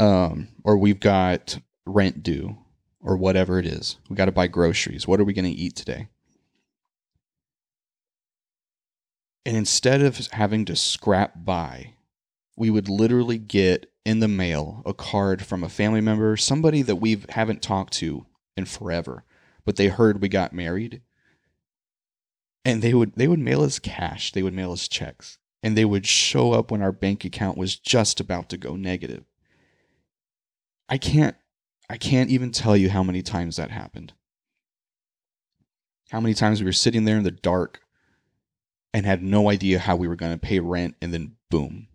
Um, or we've got rent due or whatever it is. We got to buy groceries. What are we going to eat today? And instead of having to scrap by, we would literally get in the mail a card from a family member, somebody that we haven't talked to in forever, but they heard we got married. And they would they would mail us cash, they would mail us checks, and they would show up when our bank account was just about to go negative. I can't I can't even tell you how many times that happened. How many times we were sitting there in the dark and had no idea how we were going to pay rent and then boom.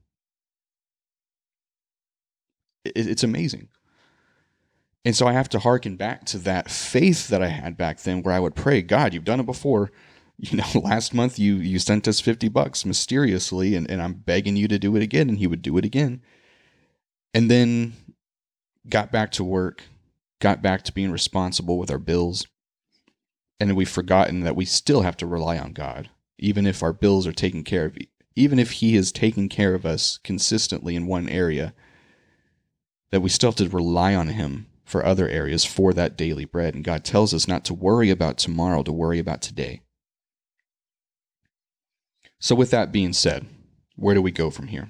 It's amazing. And so I have to harken back to that faith that I had back then where I would pray, God, you've done it before. You know, last month you you sent us 50 bucks mysteriously and, and I'm begging you to do it again. And he would do it again. And then got back to work, got back to being responsible with our bills. And we've forgotten that we still have to rely on God, even if our bills are taken care of. Even if He is taking care of us consistently in one area, that we still have to rely on Him for other areas for that daily bread. And God tells us not to worry about tomorrow, to worry about today. So, with that being said, where do we go from here?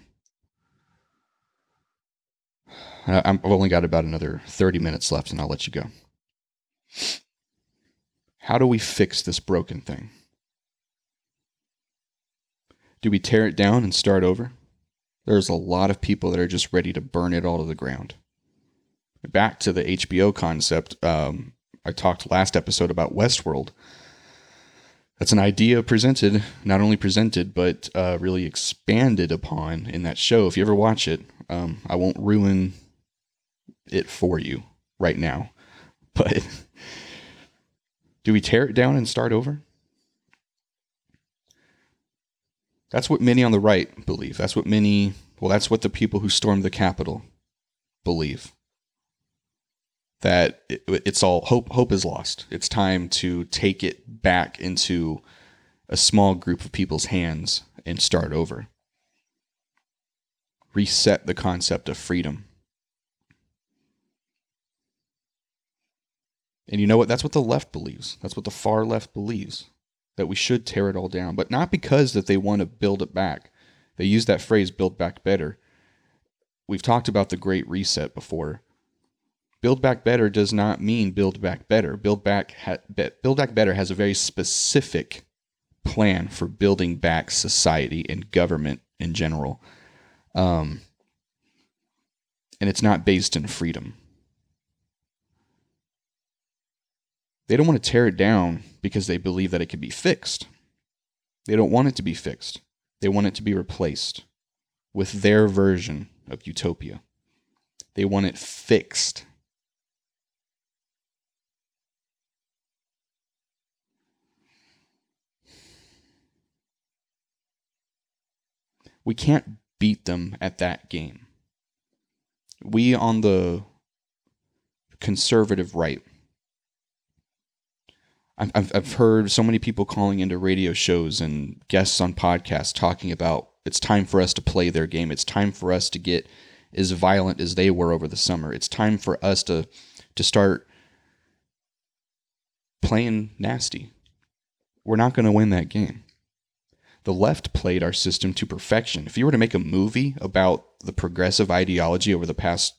I've only got about another 30 minutes left and I'll let you go. How do we fix this broken thing? Do we tear it down and start over? There's a lot of people that are just ready to burn it all to the ground. Back to the HBO concept, um, I talked last episode about Westworld. That's an idea presented, not only presented, but uh, really expanded upon in that show. If you ever watch it, um, I won't ruin it for you right now. But do we tear it down and start over? That's what many on the right believe. That's what many, well, that's what the people who stormed the Capitol believe. That it, it's all hope. Hope is lost. It's time to take it back into a small group of people's hands and start over. Reset the concept of freedom. And you know what? That's what the left believes. That's what the far left believes that we should tear it all down, but not because that they want to build it back. They use that phrase build back better. We've talked about the great reset before. Build back better does not mean build back better. Build back ha- build back better has a very specific plan for building back society and government in general. Um, and it's not based in freedom. They don't want to tear it down because they believe that it can be fixed. They don't want it to be fixed. They want it to be replaced with their version of utopia. They want it fixed. We can't beat them at that game. We on the conservative right I've, I've heard so many people calling into radio shows and guests on podcasts talking about it's time for us to play their game. It's time for us to get as violent as they were over the summer. It's time for us to to start playing nasty. We're not going to win that game. The left played our system to perfection. If you were to make a movie about the progressive ideology over the past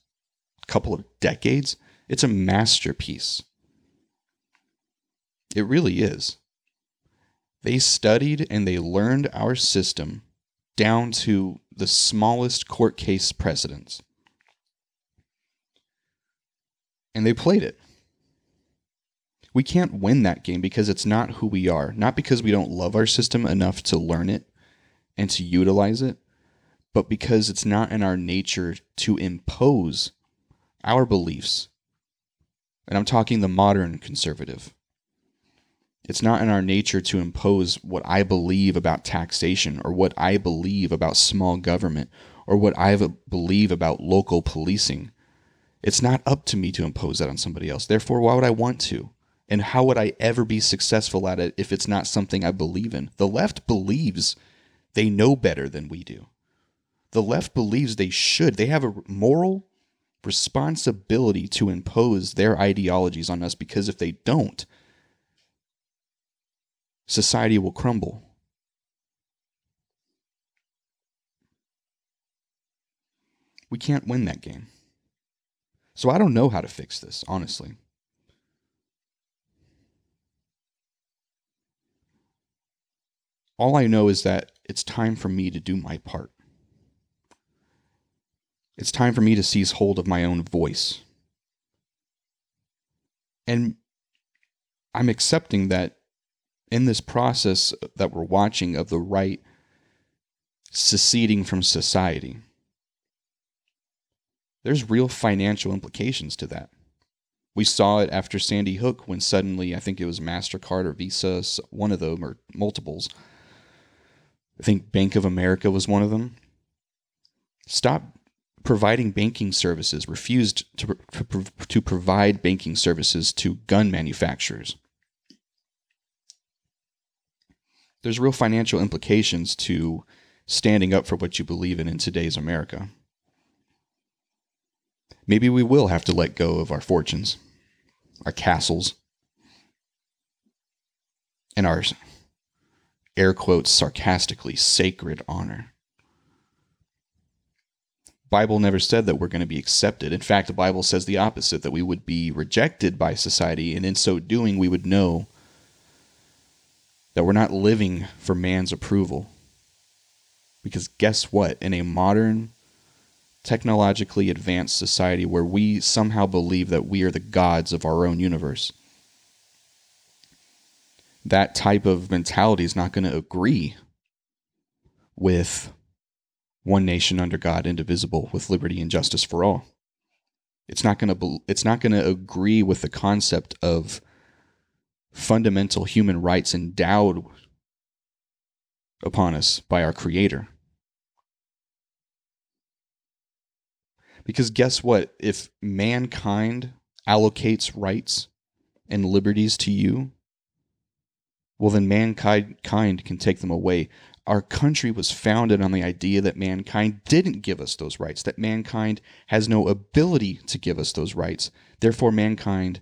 couple of decades, it's a masterpiece. It really is. They studied and they learned our system down to the smallest court case precedents. And they played it. We can't win that game because it's not who we are, not because we don't love our system enough to learn it and to utilize it, but because it's not in our nature to impose our beliefs. And I'm talking the modern conservative. It's not in our nature to impose what I believe about taxation or what I believe about small government or what I believe about local policing. It's not up to me to impose that on somebody else. Therefore, why would I want to? And how would I ever be successful at it if it's not something I believe in? The left believes they know better than we do. The left believes they should. They have a moral responsibility to impose their ideologies on us because if they don't, society will crumble. We can't win that game. So I don't know how to fix this, honestly. All I know is that it's time for me to do my part. It's time for me to seize hold of my own voice And I'm accepting that in this process that we're watching of the right seceding from society, there's real financial implications to that. We saw it after Sandy Hook when suddenly, I think it was MasterCard or Visa, one of them, or multiples. I think Bank of America was one of them. Stop providing banking services, refused to, to, to provide banking services to gun manufacturers. There's real financial implications to standing up for what you believe in in today's America. Maybe we will have to let go of our fortunes, our castles, and our air quotes sarcastically sacred honor. Bible never said that we're going to be accepted. In fact, the Bible says the opposite that we would be rejected by society and in so doing we would know that we're not living for man's approval. Because guess what? In a modern technologically advanced society where we somehow believe that we are the gods of our own universe. That type of mentality is not going to agree with one nation under God, indivisible, with liberty and justice for all. It's not going to it's not going to agree with the concept of fundamental human rights endowed upon us by our creator. Because guess what? If mankind allocates rights and liberties to you, well, then mankind can take them away. Our country was founded on the idea that mankind didn't give us those rights, that mankind has no ability to give us those rights. Therefore, mankind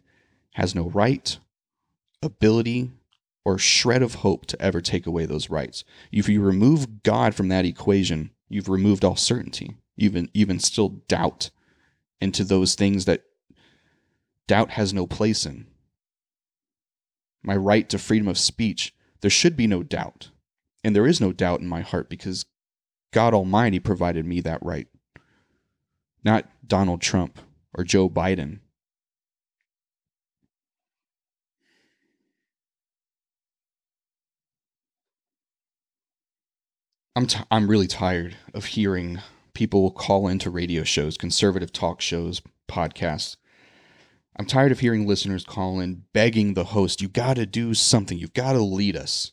has no right, ability, or shred of hope to ever take away those rights. If you remove God from that equation, you've removed all certainty even even still doubt into those things that doubt has no place in. My right to freedom of speech, there should be no doubt. And there is no doubt in my heart because God Almighty provided me that right. Not Donald Trump or Joe Biden. I'm, t- I'm really tired of hearing people call into radio shows, conservative talk shows, podcasts. I'm tired of hearing listeners call in begging the host, you got to do something. You've got to lead us.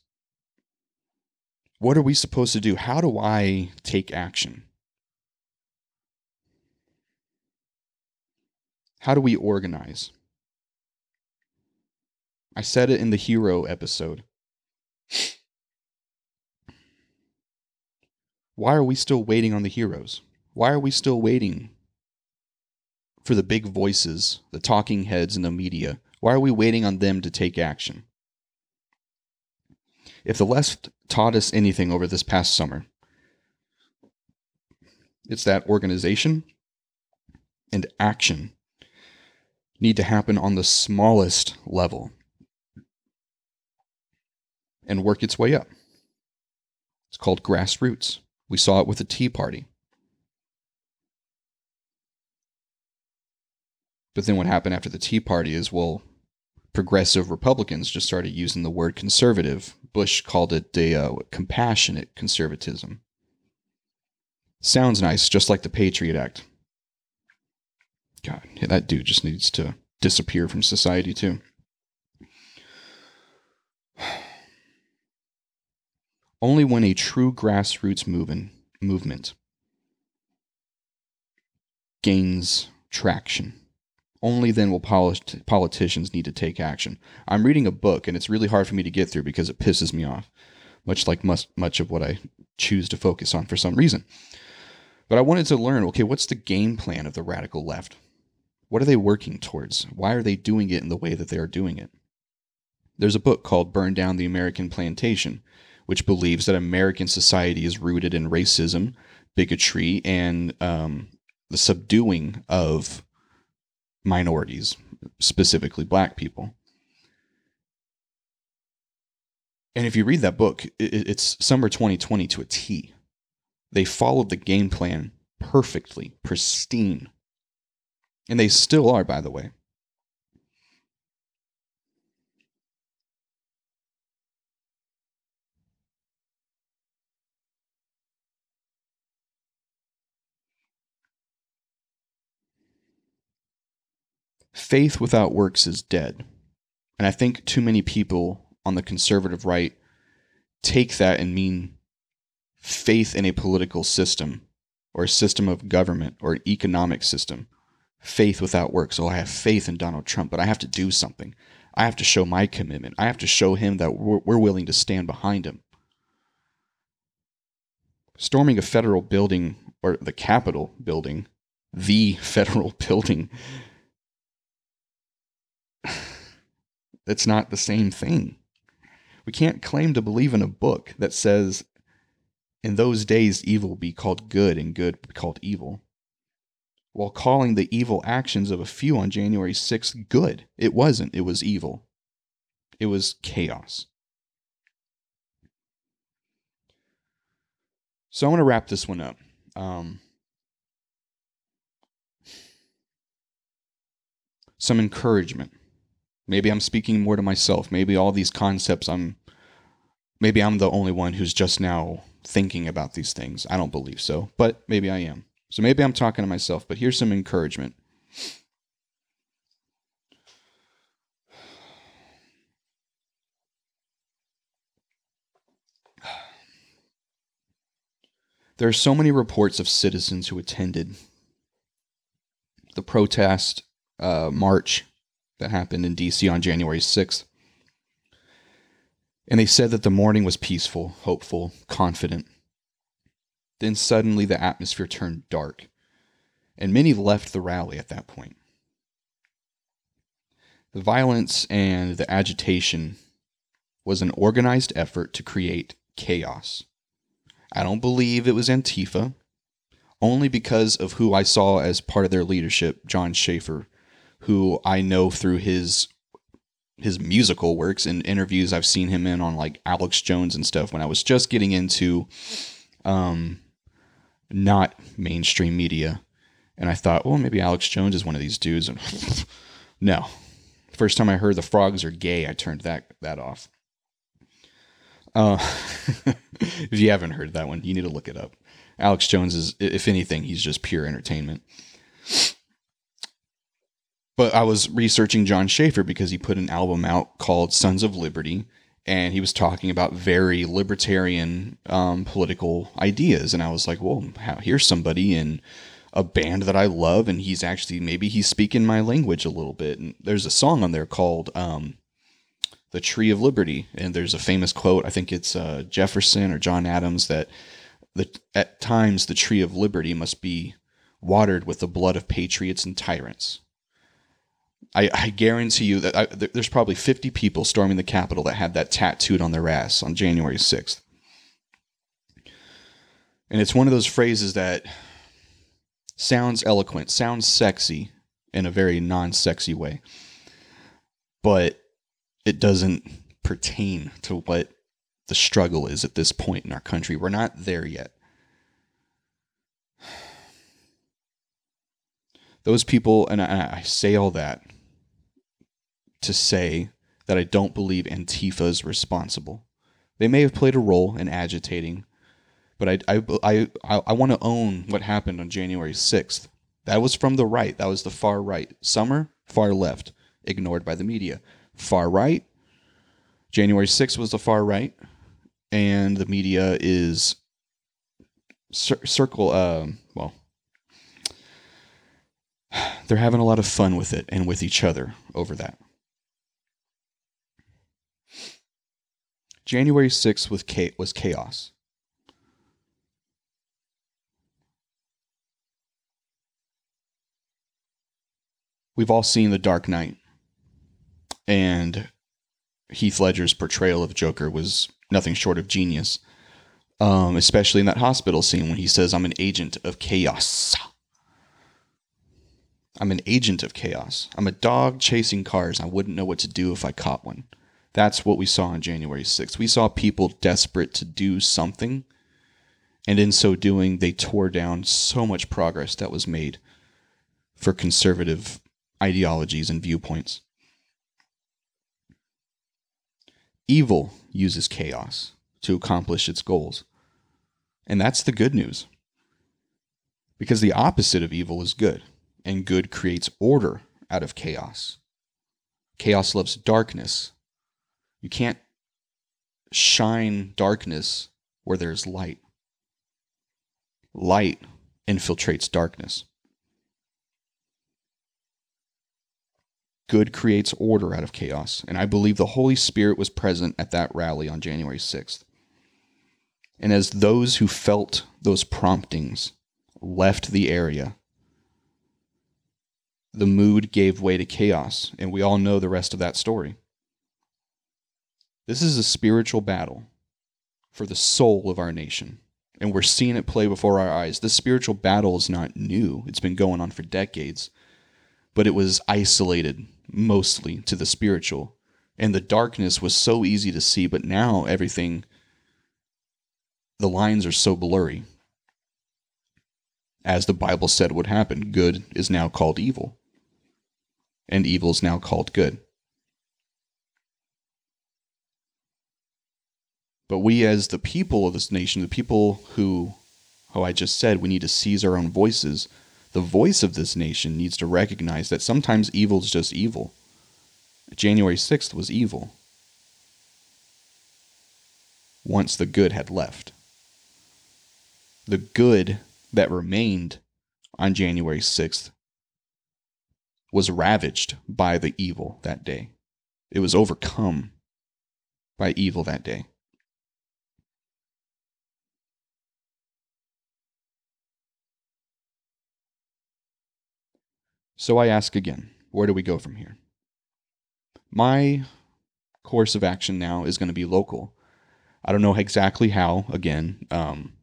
What are we supposed to do? How do I take action? How do we organize? I said it in the hero episode. Why are we still waiting on the heroes? Why are we still waiting for the big voices, the talking heads in the media? Why are we waiting on them to take action? If the left taught us anything over this past summer, it's that organization and action need to happen on the smallest level and work its way up. It's called grassroots. We saw it with the Tea Party. But then what happened after the Tea Party is, well, progressive Republicans just started using the word conservative. Bush called it a uh, compassionate conservatism. Sounds nice, just like the Patriot Act. God, yeah, that dude just needs to disappear from society, too. Only when a true grassroots movement, movement gains traction, only then will polit- politicians need to take action. I'm reading a book, and it's really hard for me to get through because it pisses me off, much like much, much of what I choose to focus on for some reason. But I wanted to learn okay, what's the game plan of the radical left? What are they working towards? Why are they doing it in the way that they are doing it? There's a book called Burn Down the American Plantation which believes that American society is rooted in racism, bigotry, and um, the subduing of minorities, specifically black people. And if you read that book, it's summer 2020 to a T. They followed the game plan perfectly, pristine. And they still are, by the way. Faith without works is dead. And I think too many people on the conservative right take that and mean faith in a political system or a system of government or an economic system. Faith without works. Oh, I have faith in Donald Trump, but I have to do something. I have to show my commitment. I have to show him that we're, willing to stand behind him. Storming a federal building or the Capitol building, the federal building, it's not the same thing. We can't claim to believe in a book that says, in those days, evil be called good and good be called evil, while calling the evil actions of a few on January 6th good. It wasn't, it was evil. It was chaos. So I want to wrap this one up. Um, some encouragement. Maybe I'm speaking more to myself. Maybe all these concepts I'm maybe I'm the only one who's just now thinking about these things. I don't believe so, but maybe I am. So maybe I'm talking to myself, but here's some encouragement. There are so many reports of citizens who attended the protest uh, march that happened in DC on January 6th. And they said that the morning was peaceful, hopeful, confident. Then suddenly the atmosphere turned dark, and many left the rally at that point. The violence and the agitation was an organized effort to create chaos. I don't believe it was Antifa, only because of who I saw as part of their leadership, Jon Schaffer, who I know through his his musical works and interviews I've seen him in on like Alex Jones and stuff when I was just getting into um not mainstream media. And I thought, well, maybe Alex Jones is one of these dudes. And no. First time I heard the frogs are gay, I turned that that off. Uh, if you haven't heard that one, you need to look it up. Alex Jones is, if anything, he's just pure entertainment. But I was researching Jon Schaffer because he put an album out called Sons of Liberty, and he was talking about very libertarian um, political ideas. And I was like, well, here's somebody in a band that I love, and he's actually maybe he's speaking my language a little bit. And there's a song on there called um, "The Tree of Liberty," and there's a famous quote. I think it's uh, Jefferson or John Adams that the, at times the tree of liberty must be watered with the blood of patriots and tyrants. I, I guarantee you that I, there's probably 50 people storming the Capitol that had that tattooed on their ass on January 6th. And it's one of those phrases that sounds eloquent, sounds sexy in a very non sexy way, but it doesn't pertain to what the struggle is at this point in our country. We're not there yet. Those people, and I, I say all that to say that I don't believe Antifa is responsible. They may have played a role in agitating, but I, I, I, I, want to own what happened on January 6th. That was from the right. That was the far right. Summer, far left, ignored by the media. Far right, January 6th was the far right, and the media is cir- circle, uh, well, they're having a lot of fun with it and with each other over that. January 6th was, was chaos. We've all seen The Dark Knight, and Heath Ledger's portrayal of Joker was nothing short of genius, um, especially in that hospital scene when he says, I'm an agent of chaos. I'm an agent of chaos. I'm a dog chasing cars. I wouldn't know what to do if I caught one. That's what we saw on January 6th. We saw people desperate to do something, and in so doing, they tore down so much progress that was made for conservative ideologies and viewpoints. Evil uses chaos to accomplish its goals. And that's the good news. Because the opposite of evil is good, and good creates order out of chaos. Chaos loves darkness. You can't shine darkness where there's light. Light infiltrates darkness. Good creates order out of chaos, and I believe the Holy Spirit was present at that rally on January 6th. And as those who felt those promptings left the area, the mood gave way to chaos, and we all know the rest of that story. This is a spiritual battle for the soul of our nation, and we're seeing it play before our eyes. This spiritual battle is not new, it's been going on for decades, but it was isolated mostly to the spiritual, and the darkness was so easy to see, but now everything, the lines are so blurry. As the Bible said would happen, good is now called evil and evil is now called good. But we, as the people of this nation, the people who, oh, I just said, we need to seize our own voices. The voice of this nation needs to recognize that sometimes evil is just evil. January 6th was evil. Once the good had left. The good that remained on January 6th was ravaged by the evil that day. It was overcome by evil that day. So I ask again, where do we go from here? My course of action now is going to be local. I don't know exactly how. Again, um,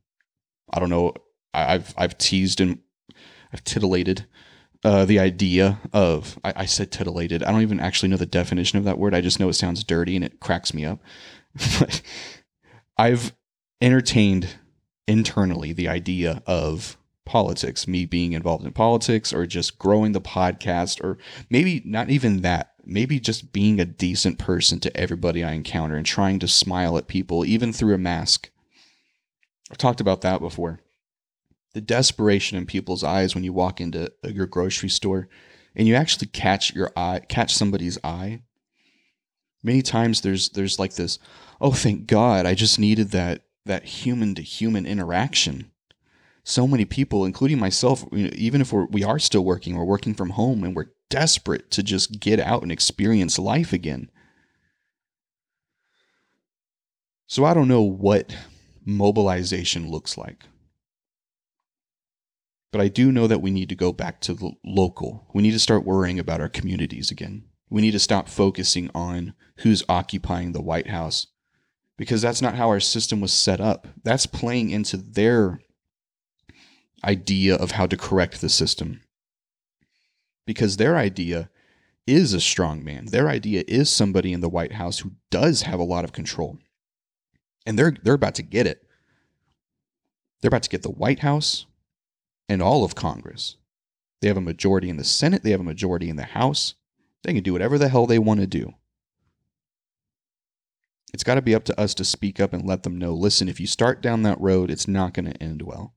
I don't know. I've I've teased and I've titillated uh, the idea of I, I, said titillated. I don't even actually know the definition of that word. I just know it sounds dirty and it cracks me up. but I've entertained internally the idea of politics, me being involved in politics or just growing the podcast, or maybe not even that. Maybe just being a decent person to everybody I encounter and trying to smile at people, even through a mask. I've talked about that before the desperation in people's eyes when you walk into your grocery store and you actually catch your eye catch somebody's eye many times there's there's like this oh thank god i just needed that that human to human interaction so many people including myself even if we're, we are still working we're working from home and we're desperate to just get out and experience life again so i don't know what mobilization looks like but I do know that we need to go back to the local. We need to start worrying about our communities again. We need to stop focusing on who's occupying the White House because that's not how our system was set up. That's playing into their idea of how to correct the system. Because their idea is a strong man. Their idea is somebody in the White House who does have a lot of control. And they're they're about to get it. They're about to get the White House, and all of Congress. They have a majority in the Senate, they have a majority in the House. They can do whatever the hell they want to do. It's got to be up to us to speak up and let them know listen, if you start down that road, it's not going to end well.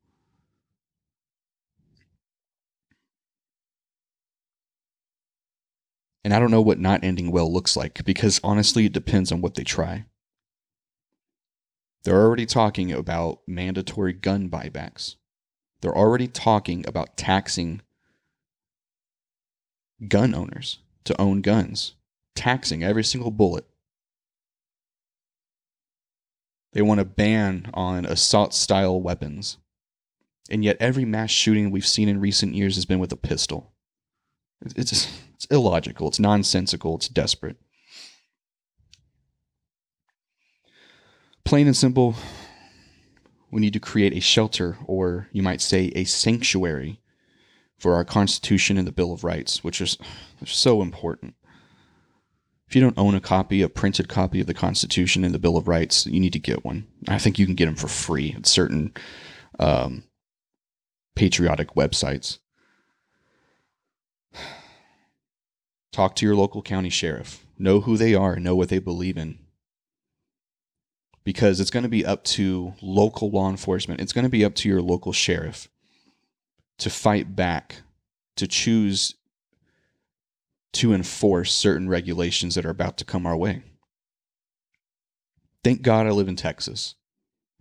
And I don't know what not ending well looks like because honestly, it depends on what they try. They're already talking about mandatory gun buybacks. They're already talking about taxing gun owners to own guns, taxing every single bullet. They want a ban on assault style weapons. And yet, every mass shooting we've seen in recent years has been with a pistol. It's, it's illogical, it's nonsensical, it's desperate. Plain and simple, we need to create a shelter, or you might say a sanctuary, for our Constitution and the Bill of Rights, which is so important. If you don't own a copy, a printed copy of the Constitution and the Bill of Rights, you need to get one. I think you can get them for free at certain um, patriotic websites. Talk to your local county sheriff. Know who they are, know what they believe in, because it's going to be up to local law enforcement. It's going to be up to your local sheriff to fight back, to choose to enforce certain regulations that are about to come our way. Thank God I live in Texas.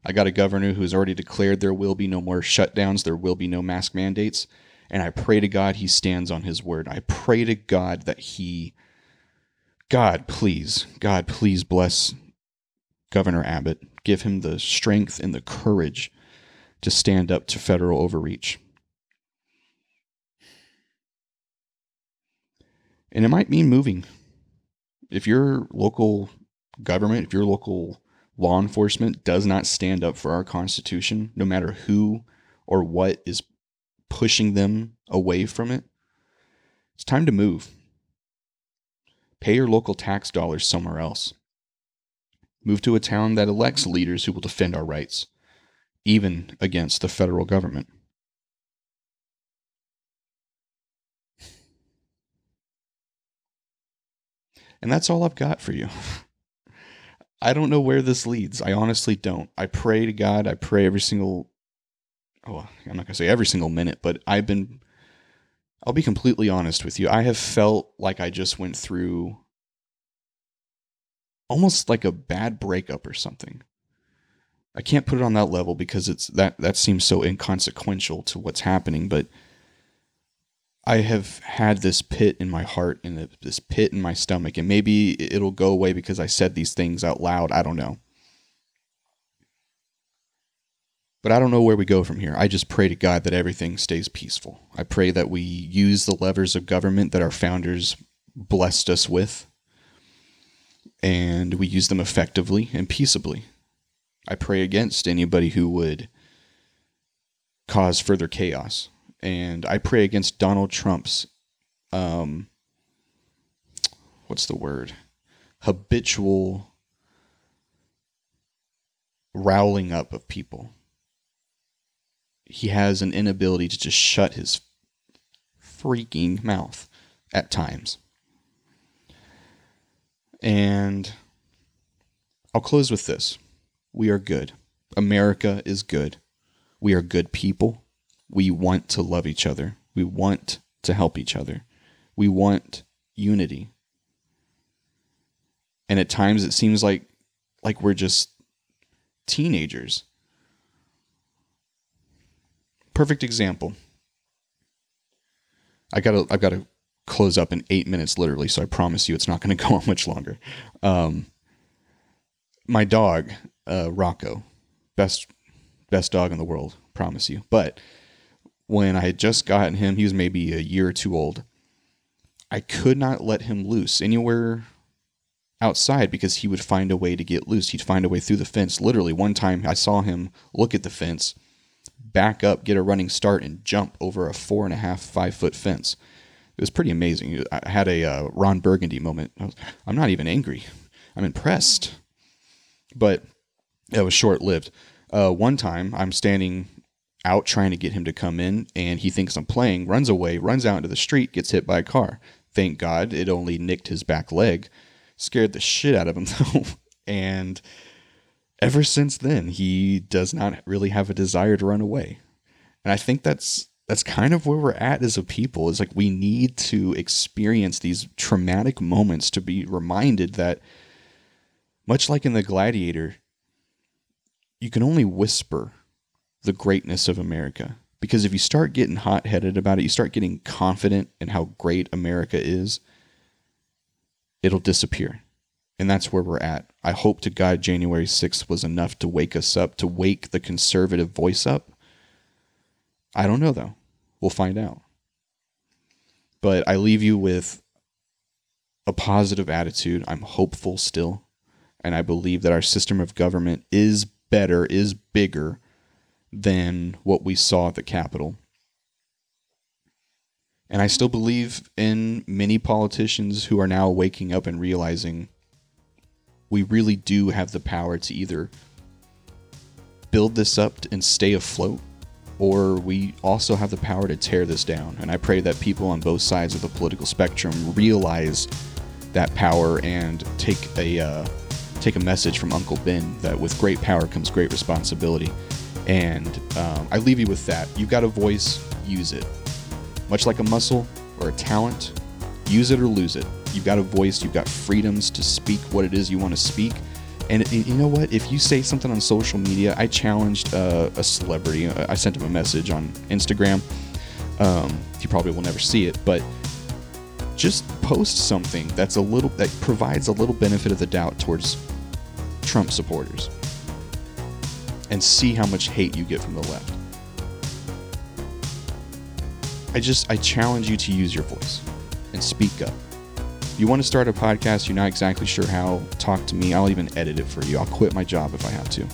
I got a governor who's already declared there will be no more shutdowns, there will be no mask mandates, and I pray to God he stands on his word. I pray to God that he God, please, God, please bless Governor Abbott. Give him the strength and the courage to stand up to federal overreach. And it might mean moving. If your local government, if your local law enforcement does not stand up for our Constitution, no matter who or what is pushing them away from it, it's time to move. Pay your local tax dollars somewhere else. Move to a town that elects leaders who will defend our rights, even against the federal government. And that's all I've got for you. I don't know where this leads. I honestly don't. I pray to God. I pray every single, oh, I'm not going to say every single minute, but I've been, I'll be completely honest with you. I have felt like I just went through almost like a bad breakup or something. I can't put it on that level because it's that that seems so inconsequential to what's happening, but I have had this pit in my heart and this pit in my stomach, and maybe it'll go away because I said these things out loud. I don't know. But I don't know where we go from here. I just pray to God that everything stays peaceful. I pray that we use the levers of government that our founders blessed us with, and we use them effectively and peaceably. I pray against anybody who would cause further chaos and I pray against Donald Trump's um what's the word? habitual rowling up of people. He has an inability to just shut his freaking mouth at times. And I'll close with this. We are good. America is good. We are good people we want to love each other. We want to help each other. We want unity. And at times it seems like like we're just teenagers. Perfect example. I gotta I've gotta close up in eight minutes literally, so I promise you it's not gonna go on much longer. Um, my dog, uh, Rocco, best best dog in the world, promise you. But when I had just gotten him, he was maybe a year or two old. I could not let him loose anywhere outside because he would find a way to get loose. He'd find a way through the fence. Literally, one time I saw him look at the fence, back up, get a running start, and jump over a four and a half, five foot fence. It was pretty amazing. I had a uh, Ron Burgundy moment. I'm not even angry. I'm impressed. But it was short lived. Uh, one time I'm standing out trying to get him to come in, and he thinks I'm playing, runs away, runs out into the street, gets hit by a car. Thank God it only nicked his back leg. Scared the shit out of him, though. and ever since then, he does not really have a desire to run away. And I think that's that's kind of where we're at as a people is like we need to experience these traumatic moments to be reminded that much like in the gladiator you can only whisper the greatness of America. Because if you start getting hot headed about it, you start getting confident in how great America is, it'll disappear. And that's where we're at. I hope to God January 6th was enough to wake us up, to wake the conservative voice up. I don't know, though. We'll find out. But I leave you with a positive attitude. I'm hopeful still. And I believe that our system of government is better, is bigger than what we saw at the Capitol. And I still believe in many politicians who are now waking up and realizing we really do have the power to either build this up and stay afloat, or we also have the power to tear this down. And I pray that people on both sides of the political spectrum realize that power and take a uh, take a message from Uncle Ben that with great power comes great responsibility. And um, I leave you with that. You've got a voice, use it. Much like a muscle or a talent, use it or lose it. You've got a voice, you've got freedoms to speak what it is you want to speak. And it- you know what? If you say something on social media, I challenged uh, a celebrity. uh, I sent him a message on Instagram. Um, he probably will never see it, but just post something that's a little that provides a little benefit of the doubt towards Trump supporters, and see how much hate you get from the left. I just I challenge you to use your voice and speak up. You want to start a podcast, you're not exactly sure how, talk to me. I'll even edit it for you. I'll quit my job if I have to.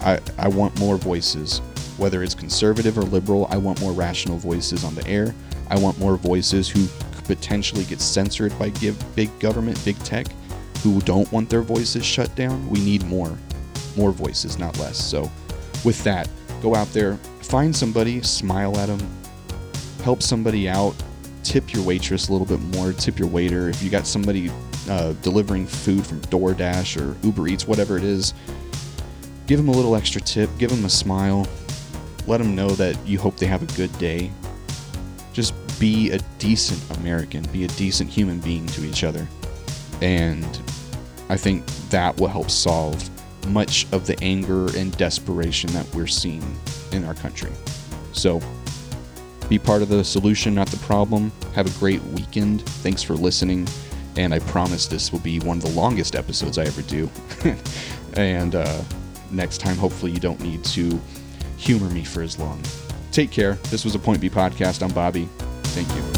I, I want more voices, whether it's conservative or liberal. I want more rational voices on the air. I want more voices who potentially get censored by give, big government, big tech, who don't want their voices shut down. We need more, more voices, not less. So, with that, go out there, find somebody, smile at them, help somebody out, tip your waitress a little bit more, tip your waiter. If you got somebody uh, delivering food from DoorDash or Uber Eats, whatever it is, give them a little extra tip, give them a smile, let them know that you hope they have a good day. Just be a decent American, be a decent human being to each other. And I think that will help solve much of the anger and desperation that we're seeing in our country. So, be part of the solution, not the problem. Have a great weekend. Thanks for listening. And I promise this will be one of the longest episodes I ever do. and uh, next time, hopefully, you don't need to humor me for as long. Take care. This was a Point B podcast. I'm Bobby. Thank you.